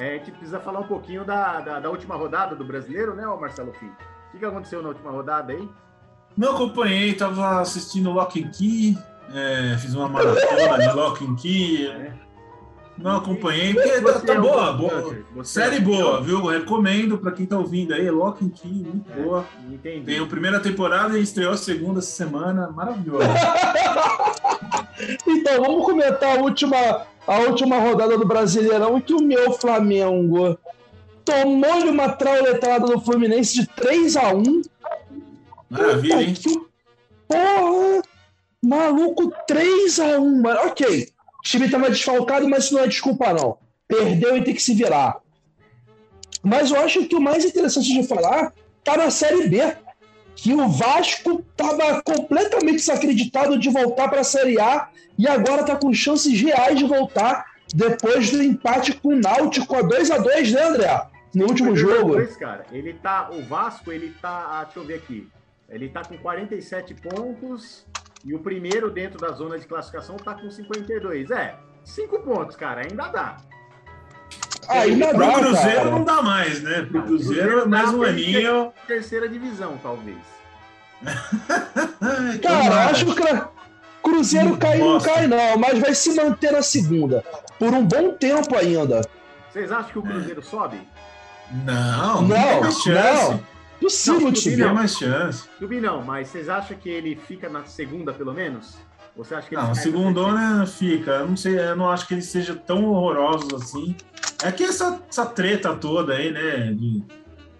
Speaker 1: é, a gente precisa falar um pouquinho da, da, da última rodada do brasileiro, né, ô Marcelo Fim? O que, que aconteceu na última rodada aí?
Speaker 2: Não acompanhei, tava assistindo Lock and Key, é, fiz uma maratona de Lock and Key. Não acompanhei, porque tá,
Speaker 1: Você
Speaker 2: tá
Speaker 1: é
Speaker 2: boa, boa. Série
Speaker 1: é um-
Speaker 2: boa, viu? Recomendo pra quem tá ouvindo aí, Lock and Key, muito boa.
Speaker 1: Entendi.
Speaker 2: Tem a primeira temporada e estreou a segunda essa semana, maravilhosa.
Speaker 3: então vamos comentar a última, a última rodada do Brasileirão, em que o meu Flamengo tomou-lhe uma trauletada do Fluminense de 3 a 1
Speaker 2: Maravilha, hein?
Speaker 3: Que Porra! Maluco, 3x1, mano. Ok. O time tava desfalcado, mas isso não é desculpa, não. Perdeu e tem que se virar. Mas eu acho que o mais interessante de falar tá na Série B. Que o Vasco estava completamente desacreditado de voltar para a Série A e agora está com chances reais de voltar depois do empate com o Náutico a 2 a 2 né, André? No último jogo.
Speaker 1: Dois, cara. Ele tá, o Vasco, ele tá, ah, deixa eu ver aqui. Ele tá com 47 pontos e o primeiro dentro da zona de classificação tá com 52. É, cinco pontos, cara, ainda dá.
Speaker 3: Ainda
Speaker 2: Pro
Speaker 3: dá,
Speaker 2: Cruzeiro
Speaker 3: cara.
Speaker 2: não dá mais, né? Pro Cruzeiro, mais um aninho.
Speaker 1: ter Terceira divisão, talvez.
Speaker 3: Cara, eu acho que Cruzeiro cai não cai não, mas vai se manter na segunda. Por um bom tempo ainda.
Speaker 1: Vocês acham que o Cruzeiro sobe?
Speaker 2: Não,
Speaker 3: Não,
Speaker 2: tem mais chance.
Speaker 3: não. Possível
Speaker 1: Não,
Speaker 3: subir.
Speaker 2: mais chance.
Speaker 1: Subir não, mas vocês acham que ele fica na segunda, pelo menos? Você acha que ele
Speaker 2: Não, o
Speaker 1: cai na
Speaker 2: segundo
Speaker 1: terceira?
Speaker 2: né, fica. Eu não sei, eu não acho que ele seja tão horroroso assim. É que essa, essa treta toda aí, né? De,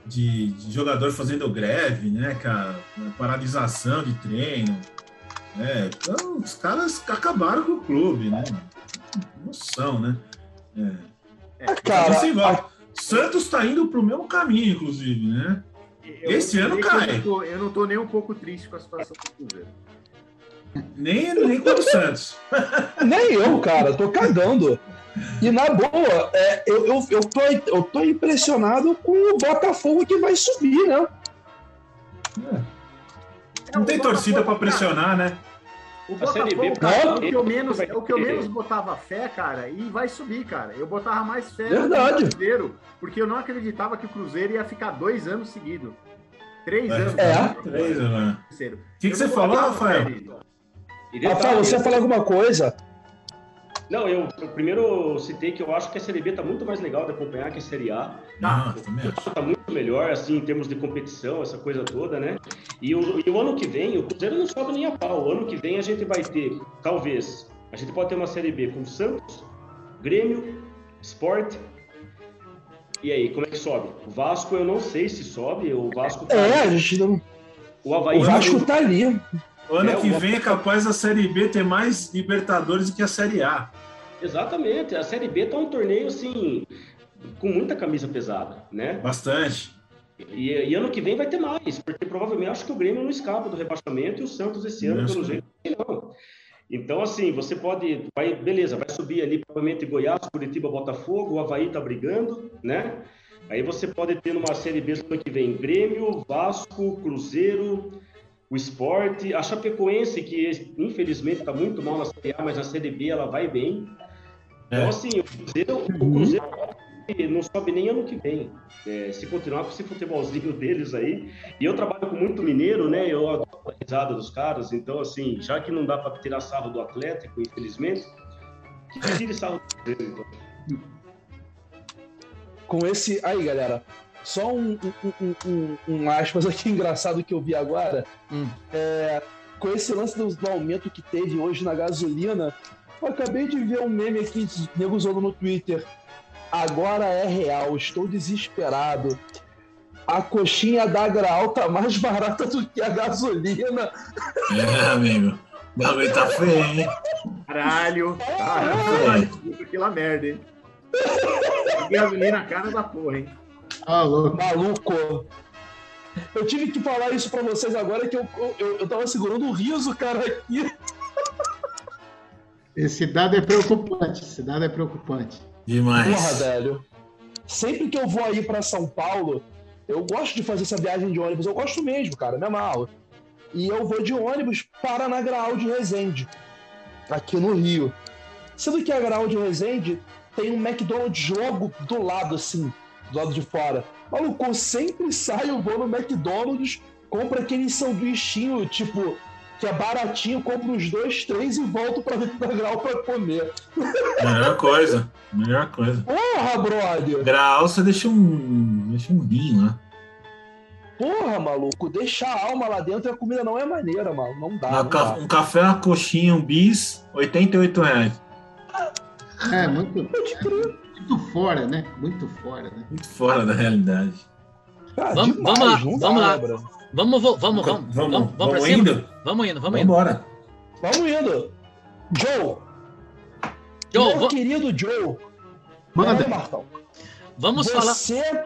Speaker 2: de, de jogador fazendo greve, né, cara? Paralisação de treino. né? Então, os caras acabaram com o clube, né? Noção, né? É.
Speaker 3: Ah, cara,
Speaker 2: é igual. Santos tá indo pro mesmo caminho, inclusive, né?
Speaker 1: Eu
Speaker 2: Esse ano cai.
Speaker 1: Eu não, tô, eu não tô nem um pouco triste com a situação do Cruzeiro.
Speaker 2: Nem, nem com o Santos.
Speaker 3: Nem eu, cara, tô cagando. E na boa, é, eu, eu, eu, tô, eu tô impressionado com o Botafogo que vai subir, né?
Speaker 2: Não tem torcida pra
Speaker 1: Botafogo,
Speaker 2: pressionar, né?
Speaker 1: O Botafogo, cara, é o que eu menos, é o que eu menos botava fé, cara, e vai subir, cara. Eu botava mais fé
Speaker 3: Verdade.
Speaker 1: no Cruzeiro, porque eu não acreditava que o Cruzeiro ia ficar dois anos seguidos. Três
Speaker 2: É.
Speaker 1: anos.
Speaker 3: É.
Speaker 2: Três, né?
Speaker 1: Terceiro.
Speaker 2: O que, que você falou, Rafael?
Speaker 1: fé
Speaker 3: Rafael, você ia falar alguma coisa?
Speaker 4: Não, eu, eu primeiro citei que eu acho que a Série B tá muito mais legal de acompanhar que a Série A.
Speaker 2: Também acho.
Speaker 4: Tá muito melhor, assim, em termos de competição, essa coisa toda, né? E o, e o ano que vem, o Cruzeiro não sobe nem a pau. O ano que vem a gente vai ter, talvez, a gente pode ter uma Série B com Santos, Grêmio, Sport. E aí, como é que sobe? O Vasco eu não sei se sobe, o Vasco tá-
Speaker 3: É, a gente não.
Speaker 4: O Havaí
Speaker 3: O Vasco tá ali.
Speaker 2: Ano
Speaker 4: É,
Speaker 2: que
Speaker 4: o-
Speaker 2: vem é capaz a Série B ter mais Libertadores do que a Série A.
Speaker 4: Exatamente, a Série B tá um torneio assim com muita camisa pesada, né?
Speaker 2: Bastante.
Speaker 4: E, e ano que vem vai ter mais, porque provavelmente acho que o Grêmio não escapa do rebaixamento e o Santos esse ano, pelo jeito, não. Então, assim, você pode. Vai, beleza, vai subir ali provavelmente Goiás, Curitiba, Botafogo, o Havaí tá brigando, né? Aí você pode ter numa Série B ano que vem Grêmio, Vasco, Cruzeiro, o Sport, a Chapecoense, que infelizmente está muito mal na Série A, mas na Série B ela vai bem. Então,
Speaker 2: É.
Speaker 4: assim, o Cruzeiro, o Cruzeiro não sobe nem ano que vem. É, se continuar com esse futebolzinho deles aí. E eu trabalho com muito mineiro, né? Eu adoro a risada dos caras. Então, assim, já que não dá para tirar sarro do Atlético, infelizmente, que tire sarro do Cruzeiro, então.
Speaker 3: Com esse. Aí, galera. Só um, um, um, um- um aspas aqui engraçado que eu vi agora.
Speaker 5: Hum.
Speaker 3: É, com esse lance do, do aumento que teve hoje na gasolina, eu acabei de ver um meme aqui, nego usando no Twitter. Agora é real, estou desesperado. A coxinha da Graal tá mais barata do que a gasolina.
Speaker 2: É, amigo. O bagulho tá feio, hein?
Speaker 1: Caralho. Caralho. Aquela merda, hein? Gasolina na cara da porra, hein?
Speaker 6: Ah, louco.
Speaker 3: Maluco. Eu tive que falar isso pra vocês agora que eu, eu, eu tava segurando o riso, cara, aqui.
Speaker 6: Esse dado é preocupante. Esse dado é preocupante.
Speaker 2: Demais.
Speaker 3: Porra, velho. Sempre que eu vou aí pra São Paulo, eu gosto de fazer essa viagem de ônibus. Eu gosto mesmo, cara, me amarro. E eu vou de ônibus para na Graal de Resende, aqui no Rio. Sendo que a Graal de Resende tem um McDonald's logo do lado, assim, do lado de fora. Maluco, eu sempre saio, vou no McDonald's, compro aquele sanduichinho, tipo, que é baratinho, compro uns dois, três e volto pra dentro da Graal pra comer.
Speaker 2: Melhor coisa. Melhor coisa.
Speaker 3: Porra, brother!
Speaker 2: Grau, você deixa um. Deixa um rim lá.
Speaker 3: Porra, maluco, deixar a alma lá dentro e a comida não é maneira, mano. Não dá. Não
Speaker 2: ca-
Speaker 3: dá.
Speaker 2: Um café, uma coxinha, um bis, 88 reais.
Speaker 6: É, muito,
Speaker 3: Pode crer.
Speaker 6: Muito fora, né? Muito fora, né?
Speaker 2: Muito fora da realidade.
Speaker 3: Cara,
Speaker 5: Vamos-
Speaker 3: demais,
Speaker 5: vamos lá, vamos lá. Vamos, vamos, vamos,
Speaker 2: Vamos,
Speaker 5: vamos, vamos, pra
Speaker 2: vamos
Speaker 5: cima?
Speaker 2: indo?
Speaker 5: Vamos indo, vamos indo.
Speaker 2: Vambora.
Speaker 3: Vamos indo. Joe,
Speaker 5: Joe,
Speaker 3: meu
Speaker 5: va-
Speaker 3: querido Joe.
Speaker 6: Manda.
Speaker 3: Peraí, Martão.
Speaker 5: vamos falar.
Speaker 3: Você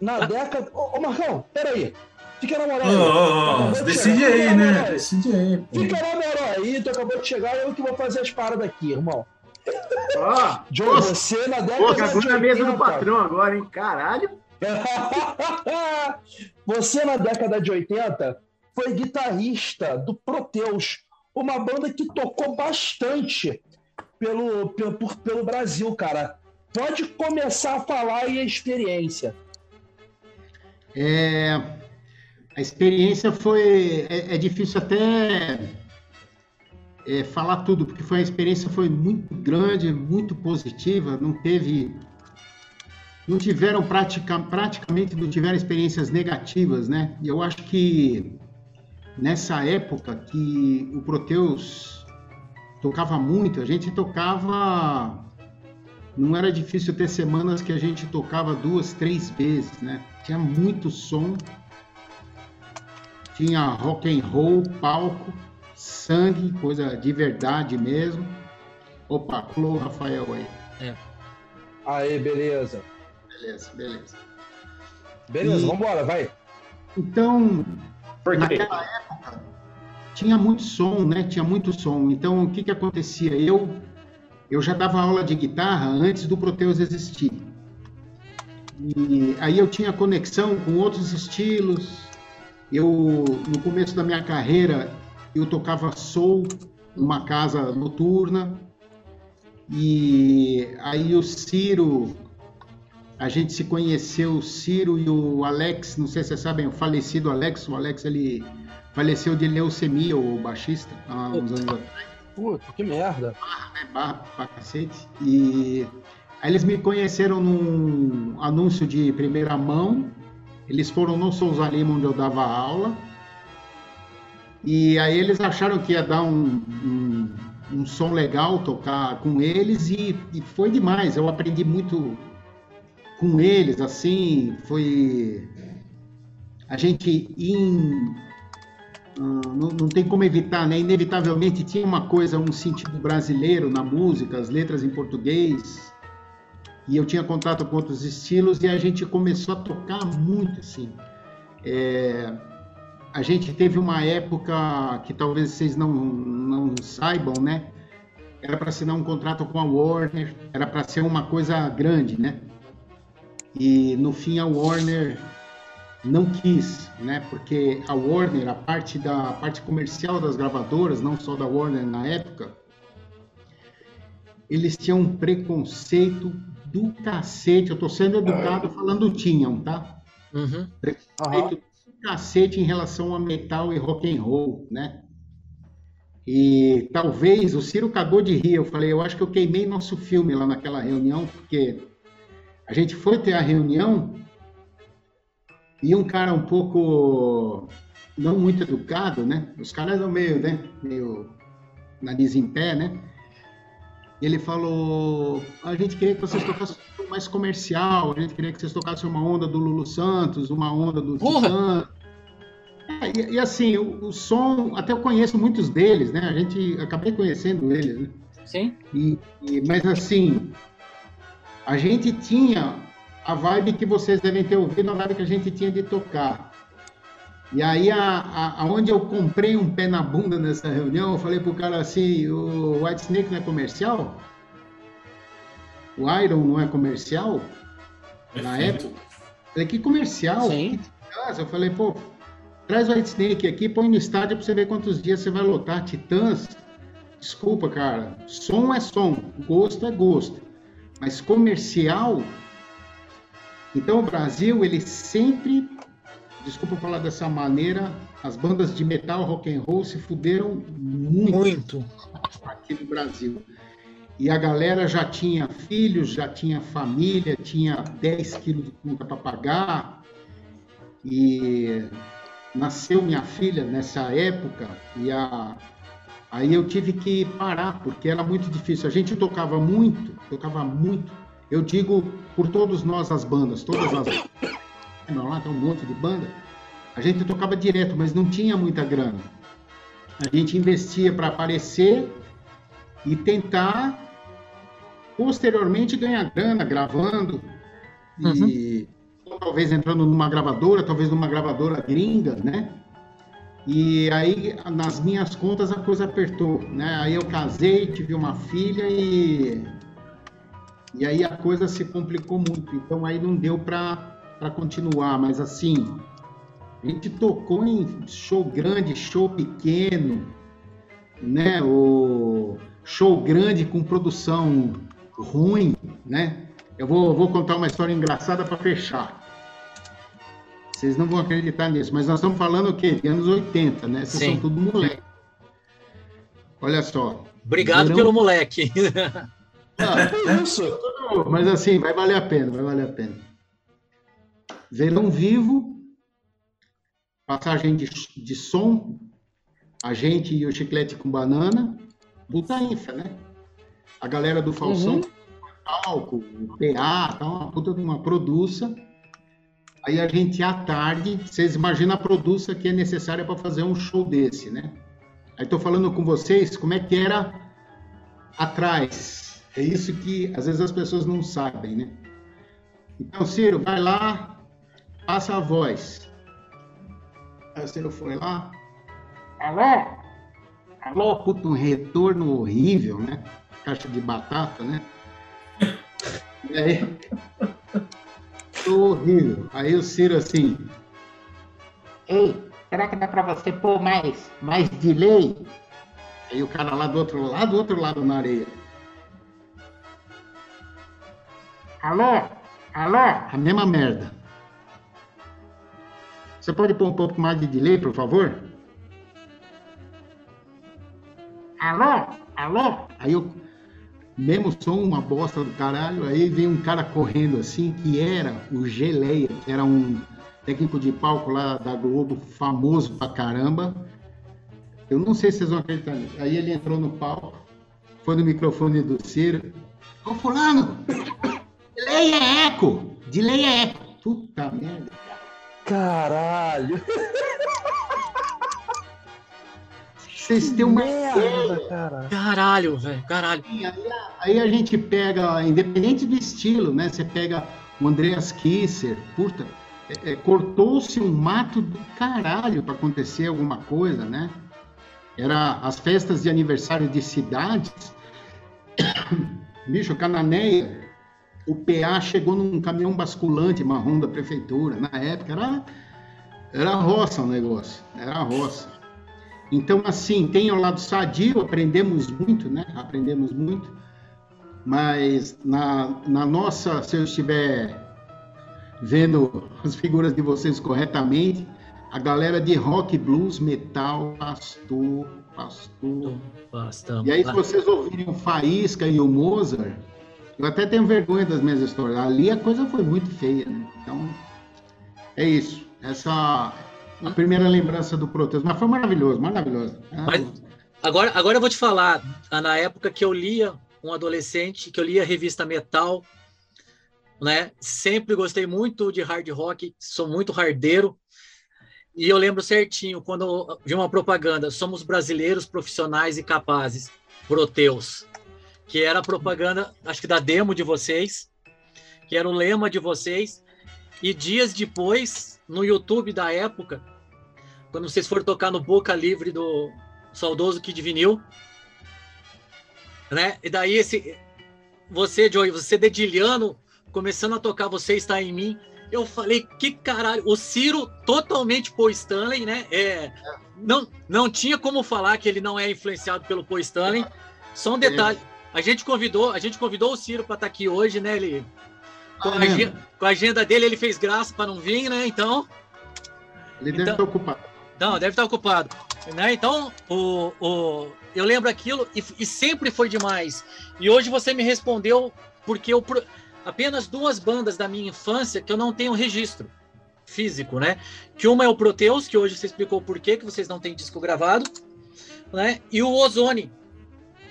Speaker 3: na década. Ô, ô Marcão, peraí. Fica na moral.
Speaker 2: Oh, oh, oh, decide aí, né? Decide aí. Pô.
Speaker 3: Fica na moral aí, tu acabou de chegar, eu que vou fazer as paradas aqui, irmão.
Speaker 1: Ó,
Speaker 3: Joe, você na década
Speaker 1: pô,
Speaker 3: de
Speaker 1: cagou na mesa do
Speaker 3: 80,
Speaker 1: patrão agora, hein? Caralho.
Speaker 3: Você, na década de 80, foi guitarrista do Proteus, uma banda que tocou bastante pelo, pelo, por- pelo Brasil, cara. Pode começar a falar aí a experiência.
Speaker 6: É, a experiência foi. É, é difícil até é, falar tudo, porque foi a experiência foi muito grande, muito positiva. Não teve. Não tiveram pratica, praticamente não tiveram experiências negativas, né? Eu acho que nessa época que o Proteus tocava muito, a gente tocava. Não era difícil ter semanas que a gente tocava duas, três vezes, né? Tinha muito som, tinha rock and roll, palco, sangue, coisa de verdade mesmo. Opa, o Rafael aí.
Speaker 3: Aí, beleza.
Speaker 6: Beleza, beleza.
Speaker 3: Beleza,
Speaker 6: E-
Speaker 3: vambora, vai.
Speaker 6: Então,
Speaker 4: Por quê?
Speaker 6: naquela época tinha muito som, né? Tinha muito som. Então, o que que acontecia? Eu eu já dava aula de guitarra antes do Proteus existir. E aí eu tinha conexão com outros estilos. Eu no começo da minha carreira eu tocava soul numa casa noturna. E aí o Ciro a gente se conheceu, o Ciro e o Alex, não sei se vocês sabem, o falecido Alex, o Alex ele faleceu de leucemia, o baixista, há uns anos atrás,
Speaker 3: Puta, que merda.
Speaker 6: né, barra pra cacete. E aí eles me conheceram num anúncio de primeira mão, eles foram no Souza Lima, onde eu dava aula, e aí eles acharam que ia dar um, um, um som legal tocar com eles, e, e foi demais, eu aprendi muito com eles, assim, foi a gente ah, não, não tem como evitar, né? Inevitavelmente tinha uma coisa, um sentido brasileiro na música, as letras em português. E eu tinha contato com outros estilos e a gente começou a tocar muito, assim. É, a gente teve uma época que talvez vocês não, não saibam, né? Era para assinar um contrato com a Warner, era para ser uma coisa grande, né? E no fim a Warner não quis, né? Porque a Warner, a parte da a parte comercial das gravadoras, não só da Warner na época, eles tinham um preconceito do cacete. Eu tô sendo educado falando tinham, tá?
Speaker 7: Uhum.
Speaker 6: Preconceito do cacete em relação a metal e rock and roll, né? E talvez o Ciro cagou de rir. Eu falei, eu acho que eu queimei nosso filme lá naquela reunião, porque a gente foi ter a reunião e um cara um pouco não muito educado, né? Os caras eram meio, né? Meio nariz em pé, né? Ele falou: a gente queria que vocês tocassem um mais comercial, a gente queria que vocês tocassem uma onda do Lulu Santos, uma onda do! Titã. É, e, e assim, o, o som, até eu conheço muitos deles, né? A gente acabei conhecendo eles, né?
Speaker 7: Sim.
Speaker 6: E, e- mas assim, a gente tinha a vibe que vocês devem ter ouvido, a vibe que a gente tinha de tocar. E aí, a, a, aonde eu comprei um pé na bunda nessa reunião, eu falei pro cara assim, o White Snake não é comercial? O Iron não é comercial? Na época? Eu Falei, que comercial?
Speaker 7: Sim.
Speaker 6: Eu falei, pô, traz o White Snake aqui, põe no estádio pra você ver quantos dias você vai lotar. Titãs, desculpa, cara, som é som, gosto é gosto. Mas comercial, então o Brasil, ele sempre, desculpa falar dessa maneira, as bandas de metal, rock and roll se fuderam muito
Speaker 7: Muito.
Speaker 6: aqui no Brasil. E a galera já tinha filhos, já tinha família, tinha 10 quilos de conta para pagar. E nasceu minha filha nessa época e a, aí eu tive que parar, porque era muito difícil. A gente tocava muito, tocava muito. Eu digo por todos nós as bandas, todas as não, lá tem um monte de banda. A gente tocava direto, mas não tinha muita grana. A gente investia para aparecer e tentar posteriormente ganhar grana gravando. E talvez entrando numa gravadora, talvez numa gravadora gringa, né? E aí, nas minhas contas, a coisa apertou, né? Aí eu casei, tive uma filha e... E aí a coisa se complicou muito. Então aí não deu para continuar. Mas assim, a gente tocou em show grande, show pequeno, né? O show grande com produção ruim, né? Eu vou, vou contar uma história engraçada para fechar. Vocês não vão acreditar nisso, mas nós estamos falando o quê? De anos 80, né? Vocês Sim. são tudo moleque. Olha só.
Speaker 5: Obrigado verão... pelo moleque.
Speaker 6: Ah, isso. Mas assim, vai valer a pena, vai valer a pena. Verão vivo, passagem de, de som, a gente e o chiclete com banana, puta infra, né? A galera do Falsão, uhum. palco, o PA, tá uma puta de uma produça Aí a gente, à tarde, vocês imaginam a produção que é necessária para fazer um show desse, né? Aí estou falando com vocês como é que era atrás. É isso que às vezes as pessoas não sabem, né? Então, Ciro, vai lá, passa a voz. Aí o Ciro foi lá. Alô? Alô? Puta, um retorno horrível, né? Caixa de batata, né? E aí, horrível. Aí o Ciro assim. Ei, será que dá pra você pôr mais, mais delay? Aí o cara lá do outro lado, do outro lado na areia. Alô? Alô? A mesma merda. Você pode pôr um pouco mais de delay, por favor? Alô? Alô? Aí eu mesmo som uma bosta do caralho, aí vem um cara correndo assim, que era o Geleia, que era um técnico de palco lá da Globo, famoso pra caramba. Eu não sei se vocês vão acreditar nisso. Aí ele entrou no palco, foi no microfone do Ciro. Ô fulano, delay é eco, delay é eco. Puta merda.
Speaker 3: Caralho.
Speaker 6: Vocês têm uma
Speaker 5: ideia. Cara. Caralho, velho, caralho.
Speaker 6: Aí, aí, a gente pega, independente do estilo, né? Você pega o Andreas Kisser, puta, é, é, cortou-se um mato do caralho para acontecer alguma coisa, né? Era as festas de aniversário de cidades. Bicho, Cananéia, o PA chegou num caminhão basculante marrom da prefeitura. Na época era, era roça o negócio, era roça. Então, assim, tem o lado sadio, aprendemos muito, né? Aprendemos muito. Mas na, na nossa, se eu estiver vendo as figuras de vocês corretamente, a galera de rock, blues, metal, pastor, pastor. Bastante. E aí, se vocês ouvirem o Faísca e o Mozart, eu até tenho vergonha das minhas histórias. Ali a coisa foi muito feia, né? Então, é isso. Essa, a primeira lembrança do protesto. Mas foi maravilhoso, maravilhoso.
Speaker 5: Mas, agora, agora eu vou te falar, na época que eu lia um adolescente, que eu lia a revista Metal, né? Sempre gostei muito de hard rock, sou muito hardeiro. E eu lembro certinho quando vi uma propaganda: somos brasileiros profissionais e capazes, Proteus, que era a propaganda, acho que da demo de vocês, que era o lema de vocês. E dias depois, no YouTube da época, quando vocês forem tocar no Boca Livre do saudoso Kid Vinil, né? E daí esse você, Joey, você dedilhando, começando a tocar Você Está em Mim, eu falei, que caralho, o Ciro totalmente Paul Stanley, né? É, não, não tinha como falar que ele não é influenciado pelo Paul Stanley. Só um detalhe, a gente convidou, a gente convidou o Ciro para estar tá aqui hoje, né? Ele com, ah, a, agenda, com a agenda dele, ele fez graça para não vir, né? Então,
Speaker 6: ele deve então, estar ocupado.
Speaker 5: Não, deve estar ocupado. Né? Então, o, o, eu lembro aquilo e, e, sempre foi demais. E hoje você me respondeu porque eu apenas duas bandas da minha infância que eu não tenho registro físico, né? Que uma é o Proteus, que hoje você explicou por que vocês não têm disco gravado, né? E o Ozone,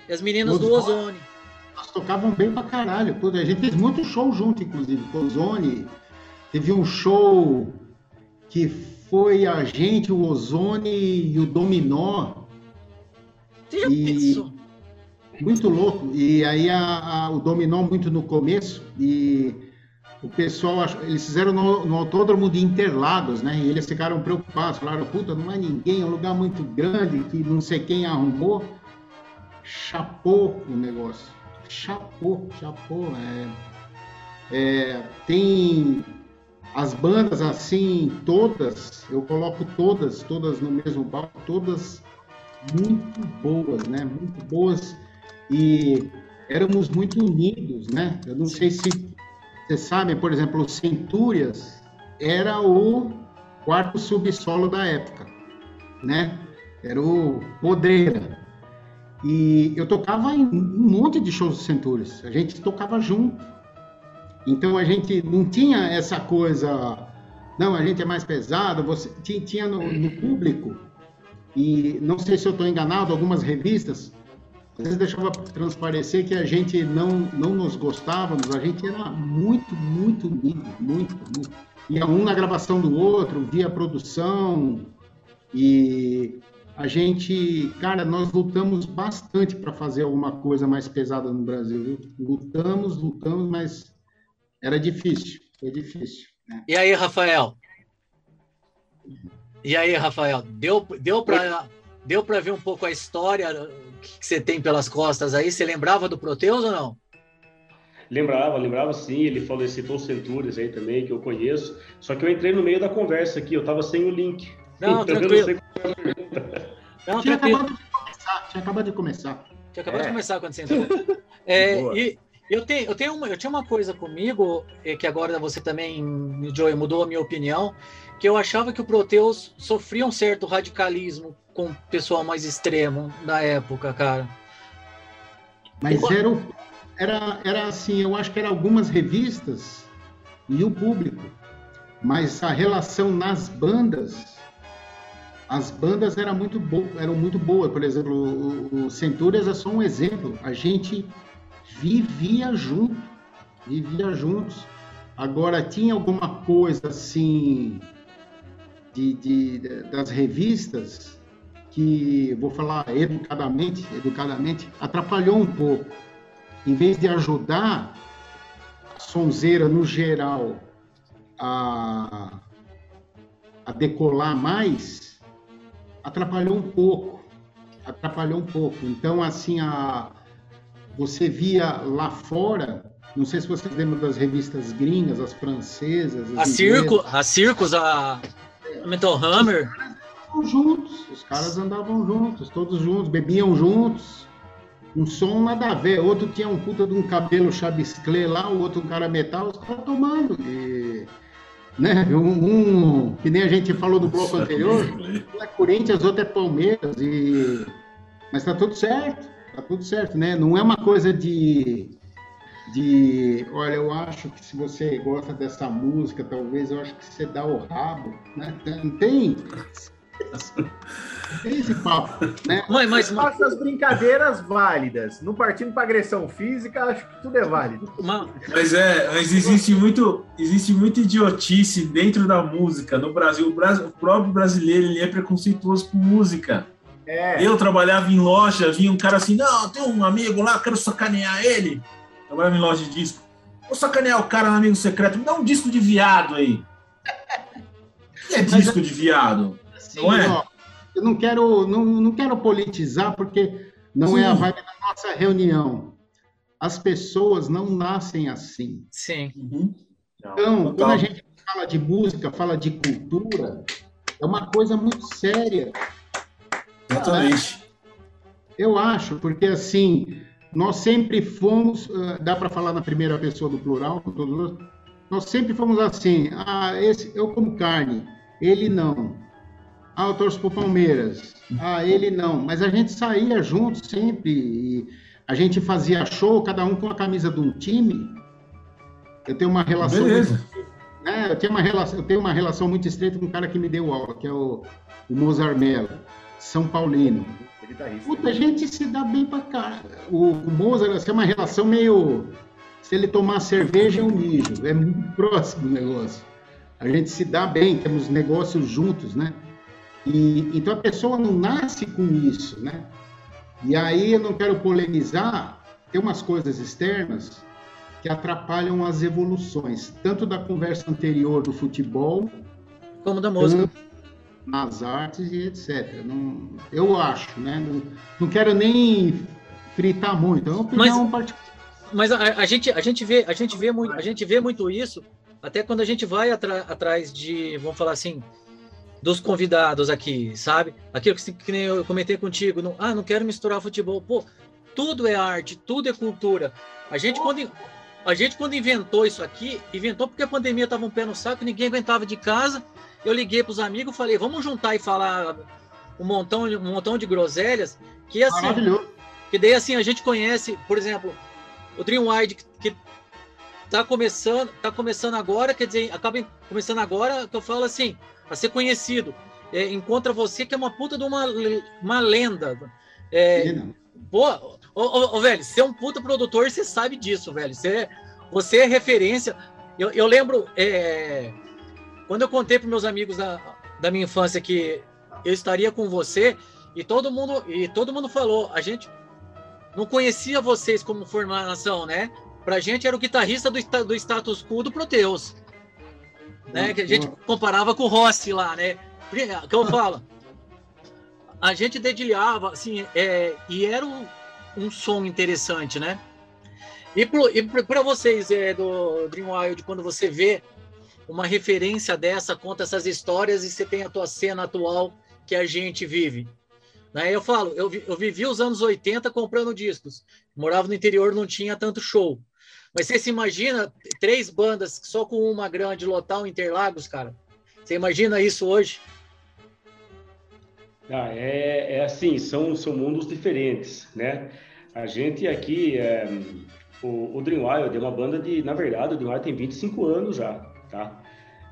Speaker 5: as meninas do Ozone.
Speaker 6: Elas tocavam bem pra caralho. A gente fez muito show junto, inclusive, com o Ozone. Teve um show que foi a gente, o Ozone e o Dominó.
Speaker 5: Você já e... pensou?
Speaker 6: Muito louco. E aí a, a, o Dominó muito no começo e o pessoal, eles fizeram no, no, Autódromo de Interlagos, né? E eles ficaram preocupados, falaram, puta, não é ninguém, é um lugar muito grande que não sei quem arrumou. Chapou o negócio. Chapou, chapou. É, é, tem as bandas assim, todas, eu coloco todas, todas no mesmo palco, todas muito boas, né? Muito boas. E éramos muito unidos, né? Eu não sei se você sabe, por exemplo, o Centúrias era o quarto subsolo da época, né? Era o Podreira. E eu tocava em um monte de shows do Centúrias. A gente tocava junto. Então a gente não tinha essa coisa, não, a gente é mais pesado. Você tinha, tinha no, no público e não sei se eu estou enganado, algumas revistas às vezes deixava transparecer que a gente não, não nos gostávamos, a gente era muito, muito unido, muito, muito. Ia um na gravação do outro, via produção, e a gente, cara, nós lutamos bastante para fazer alguma coisa mais pesada no Brasil, viu? Lutamos, lutamos, mas era difícil, foi difícil.
Speaker 7: Né? E aí, Rafael? E aí, Rafael, deu, deu para deu para ver um pouco a história que você tem pelas costas aí? Você lembrava do Proteus ou não?
Speaker 4: Lembrava, lembrava sim. Ele falou, citou o Centúrios aí também, que eu conheço. Só que eu entrei no meio da conversa aqui, eu tava sem o link.
Speaker 7: Não, então, tranquilo.
Speaker 6: Não, tinha, tranquilo. Acabado de começar, tinha acabado de começar.
Speaker 7: Tinha acabado é. de começar quando você entrou. É, e eu tenho, eu tenho uma, eu tinha uma coisa comigo, é, que agora você também, Joey, mudou a minha opinião, que eu achava que o Proteus sofria um certo radicalismo com o pessoal mais extremo da época, cara.
Speaker 6: Mas era, era, era assim, eu acho que eram algumas revistas e o público. Mas a relação nas bandas, as bandas eram muito, bo eram muito boas. Por exemplo, o, o Centúrias é só um exemplo. A gente vivia junto, vivia juntos. Agora, tinha alguma coisa assim de, de, das revistas que, vou falar educadamente, educadamente, atrapalhou um pouco. Em vez de ajudar a sonzeira no geral a, a decolar mais, atrapalhou um pouco. Atrapalhou um pouco. Então, assim, a, você via lá fora não sei se vocês lembram das revistas gringas, as francesas.
Speaker 7: As a Circo, a Circus, a Metal Hammer.
Speaker 6: Os juntos, os caras andavam juntos, todos juntos, bebiam juntos. Um som nada a ver. Outro tinha um puta de um cabelo chabisclé lá, o outro um cara metal, os caras tomando. E, né? Um, um, que nem a gente falou do bloco anterior, um é Corinthians, outro é Palmeiras. E... Mas tá tudo certo, tá tudo certo, né? Não é uma coisa de de, olha, eu acho que se você gosta dessa música, talvez eu acho que você dá o rabo, né? Não tem esse papo, né?
Speaker 1: Mas, mas, faço as brincadeiras válidas. Não partindo para agressão física, acho que tudo é válido.
Speaker 2: Mas é, mas existe muito, existe muita idiotice dentro da música. No Brasil, o, Brasil, o próprio brasileiro ele é preconceituoso com música. É. Eu trabalhava em loja, vinha um cara assim, não, tem um amigo lá, quero sacanear ele trabalhando em loja de disco. Vou sacanear o cara no amigo secreto, me dá um disco de viado aí. O que é disco Mas, de viado? Assim, não é? Ó,
Speaker 6: eu não quero, não, não quero politizar, porque não Sim. é a vibe da nossa reunião. As pessoas não nascem assim.
Speaker 7: Sim.
Speaker 6: Uhum. Então, quando a gente fala de música, fala de cultura, é uma coisa muito séria.
Speaker 2: Exatamente.
Speaker 6: Eu acho, porque assim, nós sempre fomos, ah, dá para falar na primeira pessoa do plural, nós sempre fomos assim, ah, esse, eu como carne, ele não. Ah, eu torço pro Palmeiras. Ah, ele não. Mas a gente saía junto sempre. a gente fazia show, cada um com a camisa de um time. Eu tenho uma relação. Beleza. Muito, né, eu, tenho uma relação, eu tenho uma relação muito estreita com um cara que me deu aula, que é o, o Mozart Mello, São Paulino. Puta, a gente se dá bem pra cá. O, o Mozart assim, é uma relação meio. Se ele tomar cerveja, é um mijo. É muito próximo o negócio. A gente se dá bem, temos negócios juntos, né? E, então a pessoa não nasce com isso, né? E aí eu não quero polemizar, tem umas coisas externas que atrapalham as evoluções, tanto da conversa anterior do futebol,
Speaker 5: como da música.
Speaker 6: Nas artes e etc. Não, eu acho, né? Não, não quero nem fritar muito. É uma opinião
Speaker 5: mas, particular. Mas a, a, gente, a, gente vê, a, gente vê muito, a gente vê muito isso, até quando a gente vai atra, atrás de, vamos falar assim, dos convidados aqui, sabe? Aquilo que, que eu comentei contigo, não, ah, não quero misturar futebol. Pô, tudo é arte, tudo é cultura. A gente, quando, a gente, quando inventou isso aqui, inventou porque a pandemia estava um pé no saco, ninguém aguentava de casa. Eu liguei para os amigos, falei, vamos juntar e falar um montão, um montão de groselhas, que assim, que daí assim a gente conhece, por exemplo, o Dream Wide que, tá começando, tá começando agora, quer dizer, acaba começando agora, que eu falo assim, a ser conhecido. É, encontra você que é uma puta de uma, uma lenda. É, pô, ô, ô, ô, velho, você é um puta produtor, você sabe disso, velho. Você, é, você é referência. Eu, eu lembro, é, quando eu contei para meus amigos da, da minha infância que eu estaria com você, e todo mundo, e todo mundo falou, a gente não conhecia vocês como formação, né? Pra gente era o guitarrista do, do status quo do Proteus né? Que a gente comparava com o Rossi lá, né? Que eu falo. A gente dedilhava, assim, é, e era um, um som interessante, né? E para vocês é, do Dream Wild, quando você vê uma referência dessa, conta essas histórias e você tem a tua cena atual que a gente vive. Né? Eu falo, eu, eu vivi os anos 80 comprando discos. Morava no interior, não tinha tanto show. Mas você se imagina três bandas só com uma grande lotar o Interlagos, cara? Você imagina isso hoje?
Speaker 4: Ah, é, é assim, são, são mundos diferentes, né? A gente aqui, é, o, o Dream Wild é uma banda de, na verdade, o Dream Wild tem 25 anos já, tá?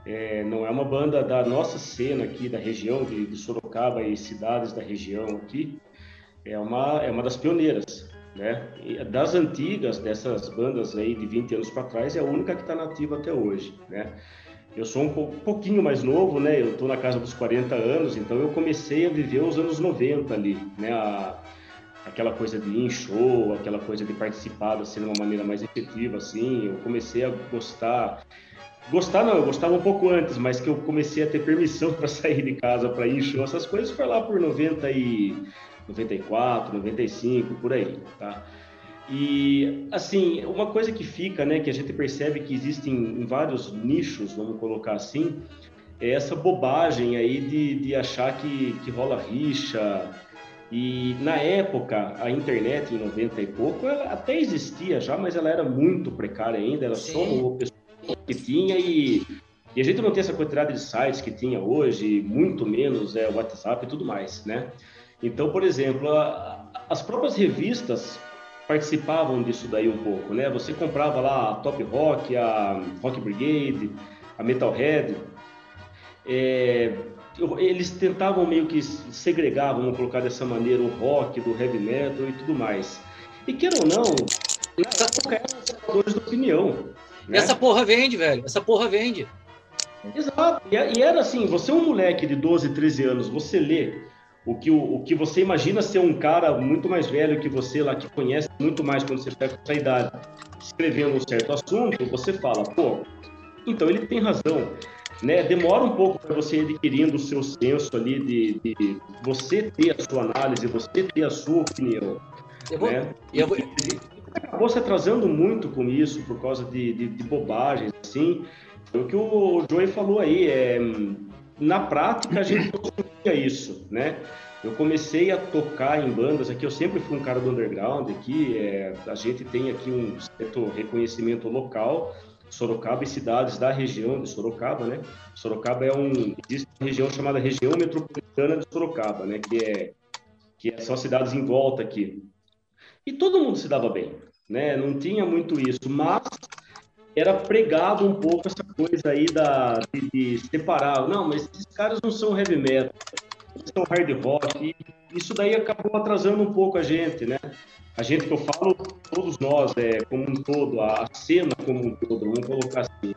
Speaker 4: É, não é uma banda da nossa cena aqui, da região de, de Sorocaba e cidades da região aqui, é uma, é uma das pioneiras, né? das antigas, dessas bandas aí de 20 anos para trás, é a única que está nativa até hoje, né? Eu sou um pouquinho mais novo, né? Eu estou na casa dos 40 anos, então eu comecei a viver os anos 90 ali, né? A, aquela coisa de ir em show, aquela coisa de participar assim de uma maneira mais efetiva, assim. Eu comecei a gostar Gostar não, eu gostava um pouco antes, mas que eu comecei a ter permissão para sair de casa para ir em show, essas coisas foi lá por 90 e 94, 95, por aí, tá? E, assim, uma coisa que fica, né, que a gente percebe que existem em vários nichos, vamos colocar assim, é essa bobagem aí de, de achar que, que rola rixa. E, na época, a internet, em 90 e pouco, ela até existia já, mas ela era muito precária ainda, era Sim. só uma pessoa que tinha e, e a gente não tem essa quantidade de sites que tinha hoje, muito menos é, WhatsApp e tudo mais, né? Então, por exemplo, a, as próprias revistas participavam disso daí um pouco, né? Você comprava lá a Top Rock, a Rock Brigade, a Metalhead, é, eles tentavam meio que segregar, vamos colocar dessa maneira, o rock do heavy metal e tudo mais. E queira ou não, época eram formadores de opinião.
Speaker 5: Né? Essa porra vende, velho. Essa porra vende.
Speaker 4: Exato. E, e era assim, você é um moleque de 12, 13 anos, você lê o que, o, o, que você imagina ser um cara muito mais velho que você lá, que conhece muito mais quando você pega essa idade, escrevendo um certo assunto, você fala, pô, então ele tem razão. Né? Demora um pouco para você ir adquirindo o seu senso ali de, de, você ter a sua análise, você ter a sua opinião. Eu vou, né? eu vou... Acabou se atrasando muito com isso por causa de, de, de bobagens, assim. O que o Joey falou aí é na prática a gente tinha isso, né? Eu comecei a tocar em bandas aqui, eu sempre fui um cara do underground aqui, é, a gente tem aqui um certo reconhecimento local, Sorocaba e cidades da região de Sorocaba, né? Sorocaba é um existe uma região chamada região metropolitana de Sorocaba, né? Que é que são cidades em volta aqui. E todo mundo se dava bem, né? Não tinha muito isso, mas era pregado um pouco essa coisa aí da, de, de separar. Não, mas esses caras não são heavy metal, eles são hard rock. Isso daí acabou atrasando um pouco a gente, né? A gente que eu falo, todos nós, é, como um todo, a cena como um todo, vamos colocar assim.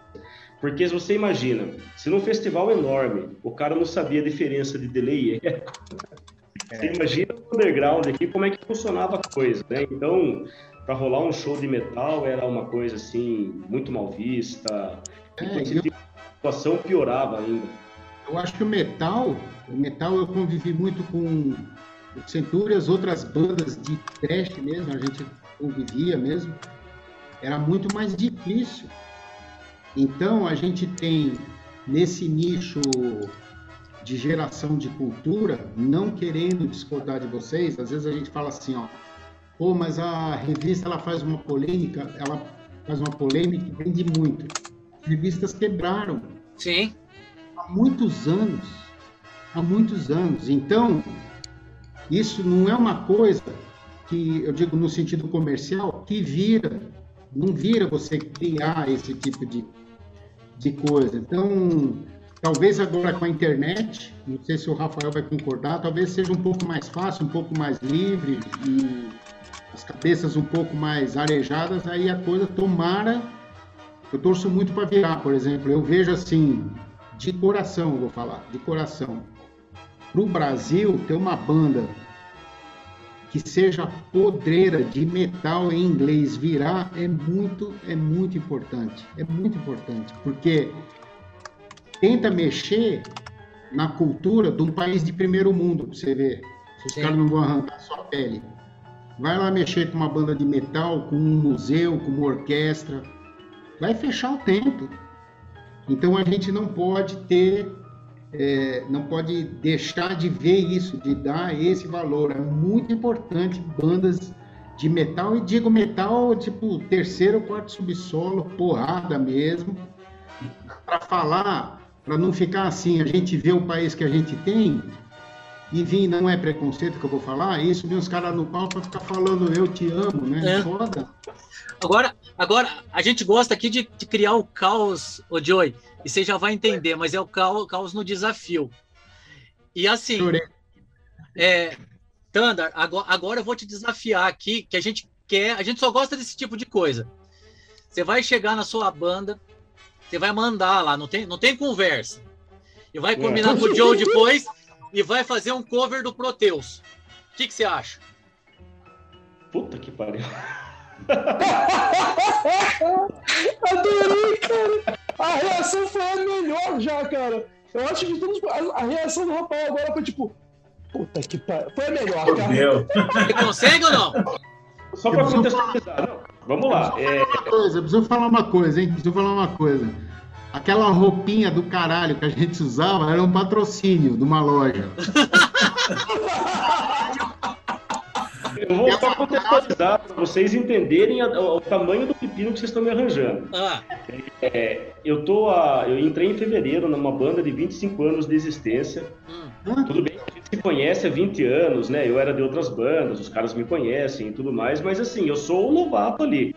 Speaker 4: Porque você imagina, se num festival enorme o cara não sabia a diferença de delay e eco, você imagina o underground aqui como é que funcionava a coisa, né? Então, para rolar um show de metal era uma coisa assim muito mal vista.
Speaker 6: É, eu-
Speaker 4: a situação piorava ainda.
Speaker 6: Eu acho que o metal, o metal eu convivi muito com o Centúria, as outras bandas de teste mesmo, a gente convivia mesmo. Era muito mais difícil. Então a gente tem nesse nicho de geração de cultura, não querendo discordar de vocês, às vezes a gente fala assim, ó, pô, mas a revista ela faz uma polêmica, ela faz uma polêmica e vende muito. As revistas quebraram
Speaker 5: Sim.
Speaker 6: há muitos anos. Há muitos anos. Então, isso não é uma coisa que, eu digo no sentido comercial, que vira. Não vira você criar esse tipo de, de coisa. Então, talvez agora com a internet, não sei se o Rafael vai concordar, talvez seja um pouco mais fácil, um pouco mais livre e as cabeças um pouco mais arejadas, aí a coisa tomara. Eu torço muito para virar, por exemplo. Eu vejo assim, de coração, vou falar, de coração. Para o Brasil ter uma banda que seja podreira de metal em inglês virar é muito, é muito importante. É muito importante, porque tenta mexer na cultura de um país de primeiro mundo, pra você ver. Se os
Speaker 5: Sim.
Speaker 6: caras não vão arrancar sua pele. Vai lá mexer com uma banda de metal, com um museu, com uma orquestra. Vai fechar o tempo. Então a gente não pode ter, é, não pode deixar de ver isso, de dar esse valor. É muito importante bandas de metal, e digo metal tipo terceiro ou quarto subsolo, porrada mesmo, para falar, para não ficar assim, a gente vê o país que a gente tem e vir, não é preconceito que eu vou falar, isso vem os caras no pau para ficar falando eu te amo, né?
Speaker 5: É.
Speaker 6: Foda.
Speaker 5: Agora, agora, a gente gosta aqui de, de criar o caos, ô Joey, e você já vai entender, mas é o caos, caos no desafio. E assim,
Speaker 6: Chorei.
Speaker 5: é, Tandar, agora, agora eu vou te desafiar aqui, que a gente quer, a gente só gosta desse tipo de coisa. Você vai chegar na sua banda, você vai mandar lá, não tem, não tem conversa. E vai combinar com o Joe depois e vai fazer um cover do Proteus. O que, que você acha?
Speaker 4: Puta que pariu.
Speaker 3: Adorei, cara. A reação foi a melhor já, cara. Eu acho que todos, a, reação do Rafael agora foi tipo. Puta que pariu. Foi a melhor, cara.
Speaker 2: Meu.
Speaker 5: Você consegue ou não?
Speaker 4: Só para contextualizar. Vamos lá. É,
Speaker 6: Uma coisa, preciso falar uma coisa, hein? Preciso falar uma coisa. Aquela roupinha do caralho que a gente usava era um patrocínio de uma loja.
Speaker 4: eu vou só contextualizar para vocês entenderem a- o, tamanho do pepino que vocês estão me arranjando.
Speaker 5: Ah,
Speaker 4: É, eu, tô a, eu entrei em fevereiro numa banda de 25 anos de existência.
Speaker 5: hum,
Speaker 4: Tudo bem que a gente se conhece há 20 anos, né? Eu era de outras bandas, os caras me conhecem e tudo mais, mas assim, eu sou o novato ali.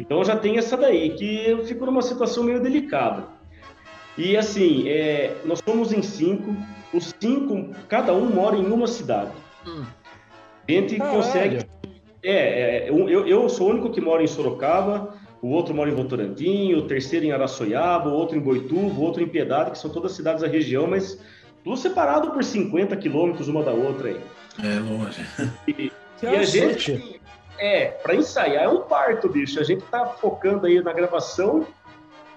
Speaker 4: Então já tem essa daí, que eu fico numa situação meio delicada. E assim, é, nós somos em cinco, os cinco, cada um mora em uma cidade.
Speaker 5: hum.
Speaker 4: A gente
Speaker 3: Caralho.
Speaker 4: consegue. É, é, eu, eu sou o único que mora em Sorocaba, o outro mora em Votorantim, o terceiro em Araçoiaba, o outro em Boituva, o outro em Piedade, que são todas cidades da região, mas tudo separado por 50 quilômetros uma da outra aí.
Speaker 2: É longe.
Speaker 6: Que
Speaker 4: E a gente. É, para ensaiar é um parto, bicho. A gente tá focando aí na gravação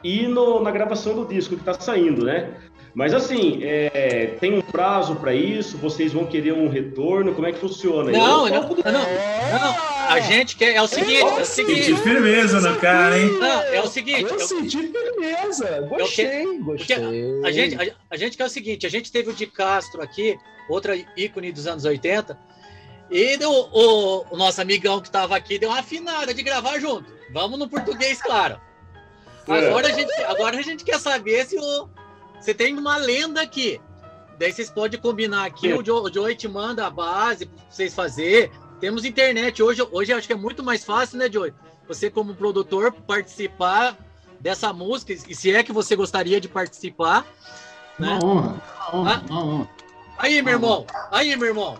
Speaker 4: e no- na gravação do disco que tá saindo, né? Mas assim, é, tem um prazo para isso? Vocês vão querer um retorno? Como é que funciona?
Speaker 5: Não,
Speaker 4: Eu
Speaker 5: não, não, não. A gente quer. É o seguinte, é o
Speaker 2: Senti
Speaker 5: seguinte.
Speaker 2: firmeza no cara, hein?
Speaker 5: Não, é o seguinte.
Speaker 3: Eu
Speaker 5: eu-
Speaker 3: senti firmeza. Gostei, gostei.
Speaker 5: A gente, a, a gente quer o seguinte, a gente teve o de Castro aqui, outra ícone dos anos 80, e deu, o, o nosso amigão que estava aqui deu uma afinada de gravar junto. Vamos no português, claro. Agora a gente, agora a gente quer saber se o, você tem uma lenda aqui. Daí vocês podem combinar aqui,
Speaker 4: É.
Speaker 5: o, Joe, o Joey te manda a base para vocês fazer. Temos internet. Hoje, hoje acho que é muito mais fácil, né, Joey? Você, como produtor, participar dessa música, e se é que você gostaria de participar, né?
Speaker 6: Uma honra, uma honra, uma honra.
Speaker 5: Aí, meu irmão. Aí, meu irmão.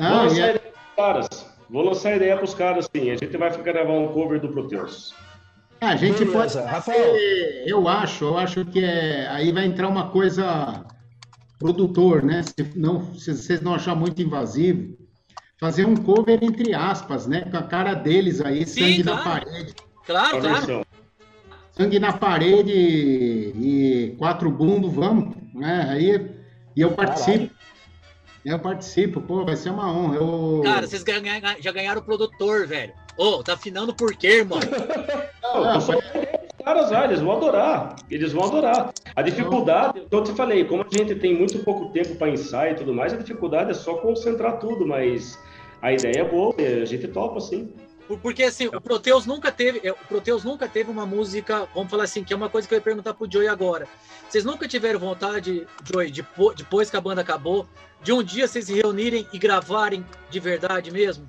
Speaker 4: Vou
Speaker 6: Não, e
Speaker 4: lançar
Speaker 6: é-
Speaker 4: ideia pros caras. Vou lançar ideia pros caras, sim. A gente vai gravar um cover do Proteus.
Speaker 6: a gente
Speaker 3: Beleza,
Speaker 6: pode.
Speaker 3: Rafael.
Speaker 6: Eu acho, eu acho que é, aí vai entrar uma coisa produtor, né? Se, não, se vocês não achar muito invasivo, fazer um cover entre aspas, né? Com a cara deles aí,
Speaker 5: Sim,
Speaker 6: sangue
Speaker 5: claro.
Speaker 6: na parede.
Speaker 5: Claro, claro.
Speaker 6: Sangue na parede e quatro bumbos, vamos, né? Aí e eu participo. Eu participo, pô, vai ser uma honra. Eu...
Speaker 5: Cara, vocês ganha- já ganharam o produtor, velho. Ô, tá afinando por quê, irmão?
Speaker 4: Não, eu só- os caras, ah, eles vão adorar. Eles vão adorar. A dificuldade, eu te falei, como a gente tem muito pouco tempo para ensaio e tudo mais, a dificuldade é só concentrar tudo, mas a ideia é boa, a gente topa, sim.
Speaker 5: Por- Porque assim, o Proteus nunca teve, é, o Proteus nunca teve uma música, vamos falar assim, que é uma coisa que eu ia perguntar pro Joey agora. Vocês nunca tiveram vontade, Joey, de, po- depois que a banda acabou, de um dia vocês se reunirem e gravarem de verdade mesmo?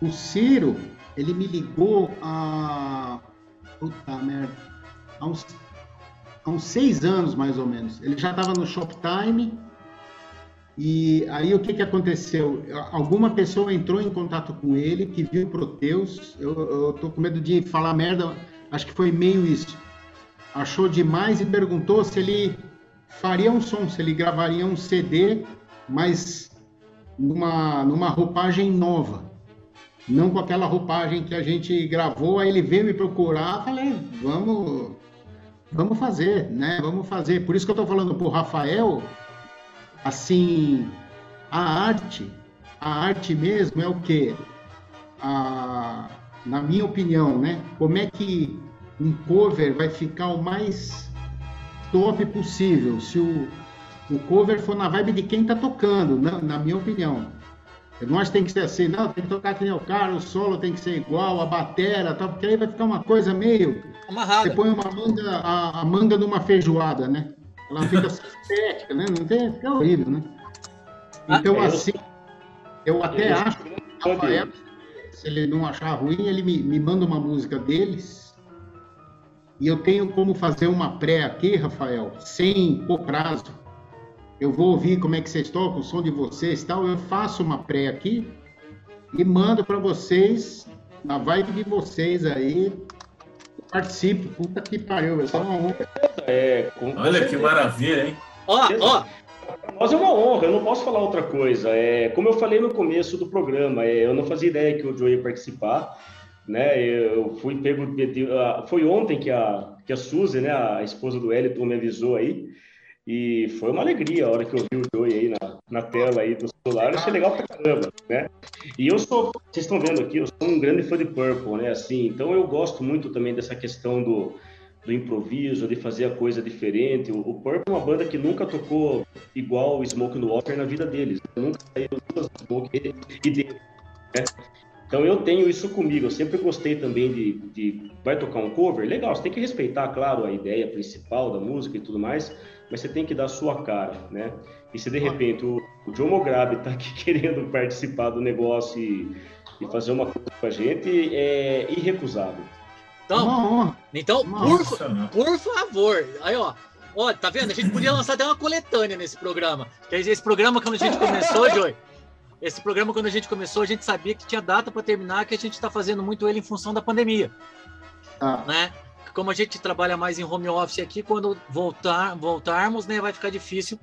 Speaker 6: O Ciro, ele me ligou a. Puta merda. Há uns, há uns seis anos, mais ou menos. Ele já estava no Shoptime. E aí o que, que aconteceu? Alguma pessoa entrou em contato com ele que viu o Proteus. Eu, eu tô com medo de falar merda, acho que foi meio isso. Achou demais e perguntou se ele faria um som, se ele gravaria um CD, mas numa, numa roupagem nova não com aquela roupagem que a gente gravou, aí ele veio me procurar, falei, vamos, vamos fazer, né? Vamos fazer. Por isso que eu tô falando pro Rafael, assim, a arte, a arte mesmo é o quê? A, na minha opinião, né? Como é que um cover vai ficar o mais top possível? Se o, o cover for na vibe de quem tá tocando, na, na minha opinião. Nós tem que ser assim, não, tem que tocar que nem o cara, o solo tem que ser igual, a batera, tal, porque aí vai ficar uma coisa meio. Você
Speaker 5: Amarrado.
Speaker 6: põe uma manga, a, a manga numa feijoada, né? Ela fica sintética, né? Não tem, fica horrível, né? Então,
Speaker 4: eu-
Speaker 6: assim, eu até
Speaker 4: eu-
Speaker 6: acho que o Rafael, se ele não achar ruim, ele me, me manda uma música deles. E eu tenho como fazer uma pré aqui, Rafael, sem pôr prazo. Eu vou ouvir como é que vocês tocam, o som de vocês e tal. Eu faço uma pré aqui e mando para vocês, na vibe de vocês aí. Eu participo. Puta que pariu, vai ser uma honra.
Speaker 4: É, com-
Speaker 2: Olha que
Speaker 4: certeza.
Speaker 2: maravilha, hein?
Speaker 5: Ó, ó,
Speaker 4: nós é uma honra, eu não posso falar outra coisa. É, como eu falei no começo do programa, é, eu não fazia ideia que o Joe ia participar. Né? Eu fui pego. Foi ontem que a, que a Suzy, né, a esposa do Eliton, me avisou aí. E foi uma alegria a hora que eu vi o Joey aí na, na tela aí do celular. Achei legal pra caramba, né? E eu sou, vocês estão vendo aqui, eu sou um grande fã de Purple, né? Assim, então eu gosto muito também dessa questão do, do improviso, de fazer a coisa diferente. O, o Purple é uma banda que nunca tocou igual o Smoke no Water na vida deles. Nunca saiu duas Smoke e dele, né? Então eu tenho isso comigo. Eu sempre gostei também de, de vai tocar um cover, legal. Você tem que respeitar, claro, a ideia principal da música e tudo mais, mas você tem que dar a sua cara, né? E se de repente o, o John Mograbi tá aqui querendo participar do negócio e, e fazer uma coisa com a gente, é irrecusável.
Speaker 5: então,
Speaker 6: Uma honra.
Speaker 5: Então, por, por favor. Aí, ó. Ó, tá vendo? A gente podia lançar até uma coletânea nesse programa. Esse programa, quando a gente começou, Joey, esse programa, quando a gente começou, a gente sabia que tinha data para terminar, que a gente tá fazendo muito ele em função da pandemia,
Speaker 6: Tá.
Speaker 5: né? Como a gente trabalha mais em home office aqui, quando voltar, voltarmos, né, vai ficar difícil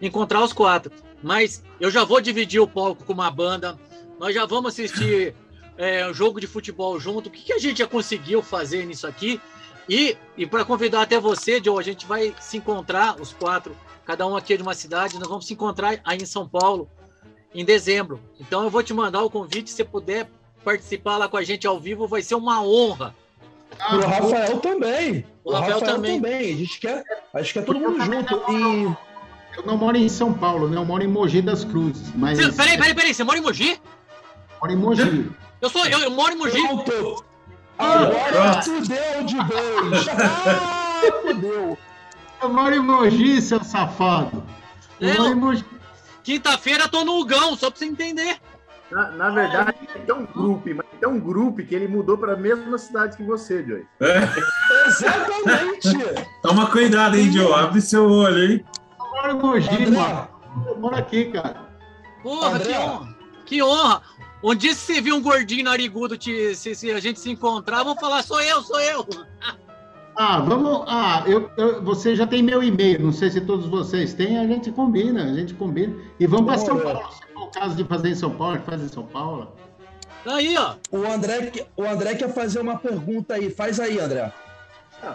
Speaker 5: encontrar os quatro. Mas eu já vou dividir o palco com uma banda, nós já vamos assistir é, um jogo de futebol junto. O que, que a gente já conseguiu fazer nisso aqui? E, e para convidar até você, Joe, a gente vai se encontrar, os quatro, cada um aqui é de uma cidade, nós vamos se encontrar aí em São Paulo em dezembro. Então eu vou te mandar o convite, se você puder participar lá com a gente ao vivo, vai ser uma honra.
Speaker 6: Ah,
Speaker 3: O Rafael também.
Speaker 5: O Rafael também.
Speaker 3: A gente quer, a gente quer todo mundo junto. E
Speaker 6: Eu não moro em São Paulo, né? Eu moro em Mogi das Cruzes. Mas
Speaker 5: Você- peraí, peraí, peraí, você mora em Mogi?
Speaker 6: moro em Mogi.
Speaker 5: Eu sou eu, eu moro em Mogi.
Speaker 3: pronto. Agora fudeu de vez. Ah, fudeu.
Speaker 6: Eu moro em Mogi, seu safado. Eu
Speaker 5: Eu-
Speaker 6: moro em Mogi.
Speaker 5: Quinta-feira tô no Ugão, só pra você entender.
Speaker 1: Na, na verdade, tem um grupo, mas tem um grupo que ele mudou para a mesma cidade que você, Joey.
Speaker 3: Exatamente.
Speaker 2: Toma cuidado, hein, Joe? Abre seu olho, hein?
Speaker 6: Eu moro em Mogi,
Speaker 3: André,
Speaker 6: mano. Eu moro aqui, cara.
Speaker 5: Porra,
Speaker 3: André.
Speaker 5: que honra. Que honra. Um dia se viu um gordinho narigudo, te, se, se a gente se encontrar, vou falar, sou eu, sou eu.
Speaker 6: Ah, vamos. Ah, eu, eu- você já tem meu e-mail. Não sei se todos vocês têm. A gente combina, a gente combina. E vamos para São. Paulo. Se for o caso de fazer em São Paulo, que faz em São Paulo.
Speaker 5: Aí, ó.
Speaker 3: O André, o André quer fazer uma pergunta aí. Faz aí, André.
Speaker 1: Ah,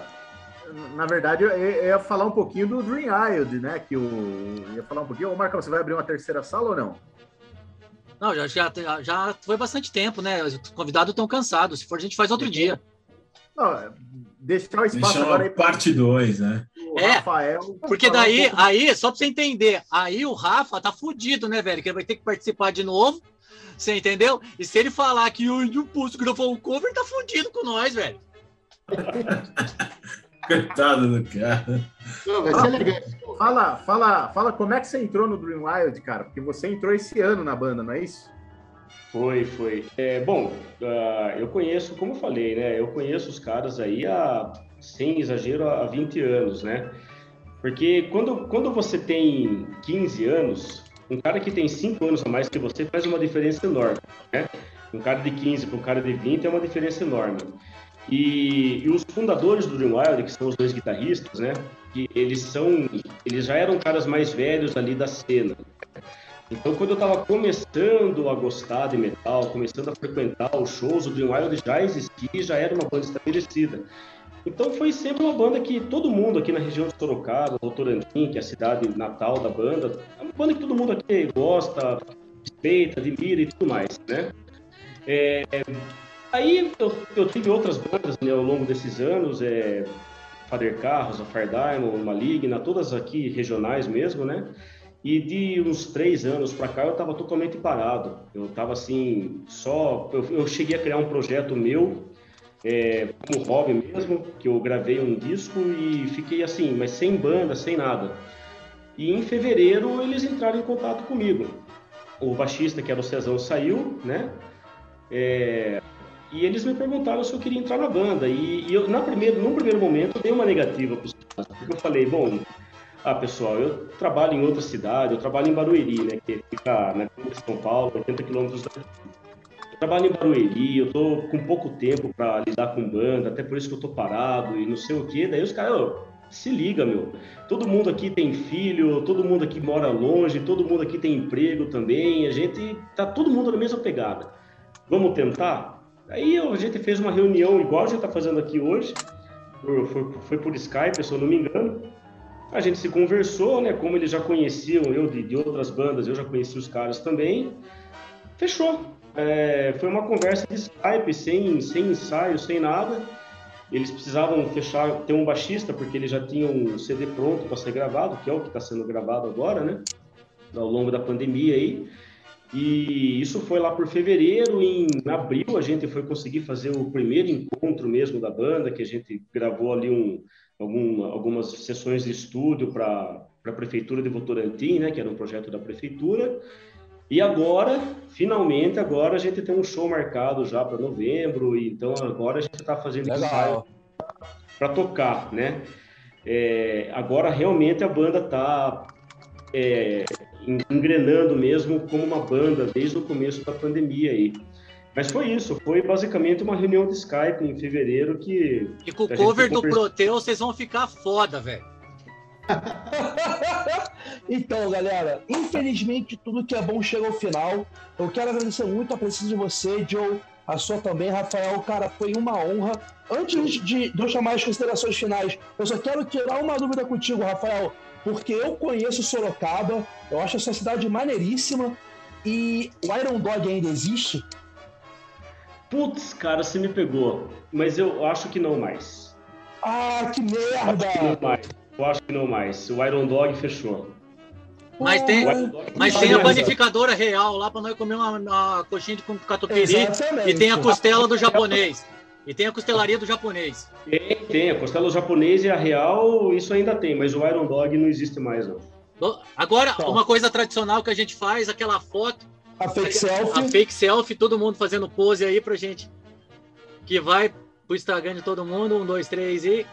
Speaker 1: na verdade, eu ia falar um pouquinho do Dream Island, né? Que o ia falar um pouquinho. Ô, Marcão, você vai abrir uma terceira sala ou não?
Speaker 5: Não, já, já, já foi bastante tempo, né? Os convidados estão cansados. Se for, a gente faz outro dia.
Speaker 1: Não, deixar o espaço
Speaker 2: Deixa
Speaker 1: agora aí
Speaker 2: parte 2, né?
Speaker 5: É,
Speaker 1: Rafael.
Speaker 5: Porque
Speaker 1: um
Speaker 5: daí,
Speaker 1: pouco-
Speaker 5: aí, só pra você entender, aí o Rafa tá fudido, né, velho? Que ele vai ter que participar de novo. Você entendeu? E se ele falar que o não posso gravar um cover, ele tá fudido com nós, velho.
Speaker 2: Coitado do cara.
Speaker 6: Não, vai ser legal.
Speaker 1: Fala, fala, fala como é que você entrou no Dream Wild, cara? Porque você entrou esse ano na banda, não é isso?
Speaker 4: Foi, foi. É, bom, ah, eu conheço, como eu falei, né? Eu conheço os caras aí há, sem exagero, há 20 anos, né? Porque quando, quando você tem 15 anos, um cara que tem 5 anos a mais que você faz uma diferença enorme, né? Um cara de 15 para um cara de 20 é uma diferença enorme. E, e os fundadores do Dream Wild, que são os dois guitarristas, né? Que eles são, eles já eram caras mais velhos ali da cena. Então, quando eu estava começando a gostar de metal, começando a frequentar os shows, o Dream Wild já existia já era uma banda estabelecida. Então, foi sempre uma banda que todo mundo aqui na região de Sorocaba, Votorantim, que é a cidade natal da banda, é uma banda que todo mundo aqui gosta, respeita, admira e tudo mais, né? É, aí eu, eu tive outras bandas né, ao longo desses anos, é, Father Carros, a Fire Diamond, Maligna, todas aqui regionais mesmo, né? E de uns três anos para cá eu estava totalmente parado. Eu estava assim, só. Eu, eu, cheguei a criar um projeto meu, é, como hobby mesmo, que eu gravei um disco e fiquei assim, mas sem banda, sem nada. E em fevereiro eles entraram em contato comigo. O baixista, que era o Cezão, saiu, né? É, e eles me perguntaram se eu queria entrar na banda. E, e eu, na primeiro, num primeiro momento, eu dei uma negativa para os caras, porque eu falei, bom, ah, pessoal, eu trabalho em outra cidade, eu trabalho em Barueri, né, que fica na de São Paulo, 80 quilômetros daqui. Eu trabalho em Barueri, eu tô com pouco tempo para lidar com banda, até por isso que eu tô parado e não sei o quê. Daí os caras, oh, se liga, meu. Todo mundo aqui tem filho, todo mundo aqui mora longe, todo mundo aqui tem emprego também, a gente tá todo mundo na mesma pegada. Vamos tentar? Aí a gente fez uma reunião igual a gente tá fazendo aqui hoje, foi, foi, foi por Skype, se eu não me engano. A gente se conversou, né? Como eles já conheciam eu de, de outras bandas, eu já conheci os caras também. Fechou. É, foi uma conversa de Skype, sem, sem ensaio, sem nada. Eles precisavam fechar, ter um baixista, porque eles já tinham um CD pronto para ser gravado, que é o que está sendo gravado agora, né? Ao longo da pandemia aí. E isso foi lá por fevereiro. Em abril a gente foi conseguir fazer o primeiro encontro mesmo da banda, que a gente gravou ali um, algum, algumas sessões de estúdio para a prefeitura de Votorantim, né, que era um projeto da prefeitura. E agora, finalmente, agora a gente tem um show marcado já para novembro, e então agora a gente está fazendo ensaio para tocar, né? É, agora realmente a banda está é, engrenando mesmo como uma banda desde o começo da pandemia aí. Mas foi isso, foi basicamente uma reunião de Skype em fevereiro que.
Speaker 5: E com o cover do Proteus vocês vão ficar foda, velho.
Speaker 3: então, galera, infelizmente tudo que é bom chega ao final. Eu quero agradecer muito a presença de você, Joe, a sua também, Rafael. Cara, foi uma honra. Antes de, de eu chamar as considerações finais, eu só quero tirar uma dúvida contigo, Rafael, porque eu conheço Sorocaba, eu acho essa cidade maneiríssima. E o Iron Dog ainda existe?
Speaker 4: Putz, cara, você me pegou. Mas eu acho que não mais.
Speaker 3: Ah, que merda!
Speaker 4: Eu acho que não mais. Eu acho que não mais. O Iron Dog fechou.
Speaker 5: Mas tem, mas tem a panificadora real lá para nós comer uma, uma coxinha de catupiry
Speaker 3: Exatamente.
Speaker 5: e tem a costela do japonês. E tem a costelaria do japonês.
Speaker 4: Tem, tem. A costela do japonês e a real, isso ainda tem, mas o Iron Dog não existe mais, não.
Speaker 5: Agora, uma coisa tradicional que a gente faz, aquela foto.
Speaker 3: A fake selfie.
Speaker 5: A fake selfie, todo mundo fazendo pose aí pra gente. Que vai pro Instagram de todo mundo. Um, dois, três e.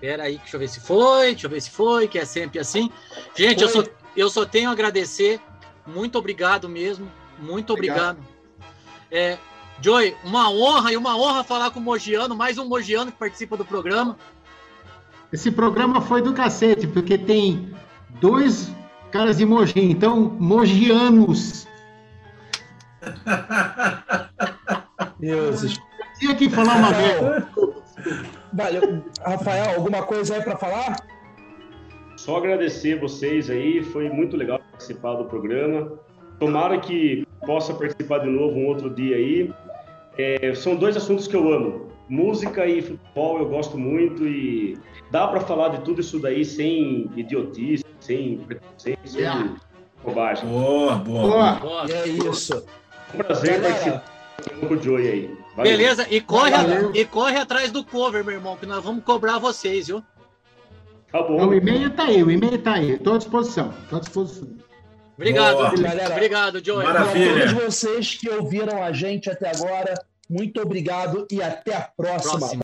Speaker 5: Pera aí, deixa eu ver se foi, deixa eu ver se foi, que é sempre assim. Gente, eu só, eu só tenho a agradecer. Muito obrigado mesmo. Muito obrigado. obrigado. É, Joey, uma honra e uma honra falar com o Mogiano, mais um Mogiano que participa do programa.
Speaker 6: Esse programa foi do cacete, porque tem dois Caras de Mogi, então, mogianos.
Speaker 3: Deuses.
Speaker 6: Tinha que falar uma vez.
Speaker 3: Valeu. Rafael, alguma coisa aí para falar?
Speaker 4: Só agradecer vocês aí, foi muito legal participar do programa. Tomara que possa participar de novo um outro dia aí. É, são dois assuntos que eu amo: música e futebol. Eu gosto muito e dá para falar de tudo isso daí sem idiotice, sem preconceito, sem
Speaker 6: Yeah.
Speaker 4: bobagem.
Speaker 2: Boa, boa.
Speaker 6: Boa.
Speaker 5: Boa.
Speaker 3: E é isso.
Speaker 4: É um prazer
Speaker 3: Galera.
Speaker 4: participar com o Joey aí. Valeu.
Speaker 5: Beleza, e corre,
Speaker 6: Valeu.
Speaker 5: e corre atrás do cover, meu irmão, que nós vamos cobrar vocês, viu?
Speaker 4: Tá bom.
Speaker 6: Então, o e-mail tá aí, o e-mail tá aí. Estou à disposição. Estou à disposição.
Speaker 5: Obrigado,
Speaker 2: Boa.
Speaker 3: Galera.
Speaker 5: obrigado, Joey.
Speaker 2: Maravilha.
Speaker 3: Para todos vocês que ouviram a gente até agora, muito obrigado e até a próxima.
Speaker 5: Próximo.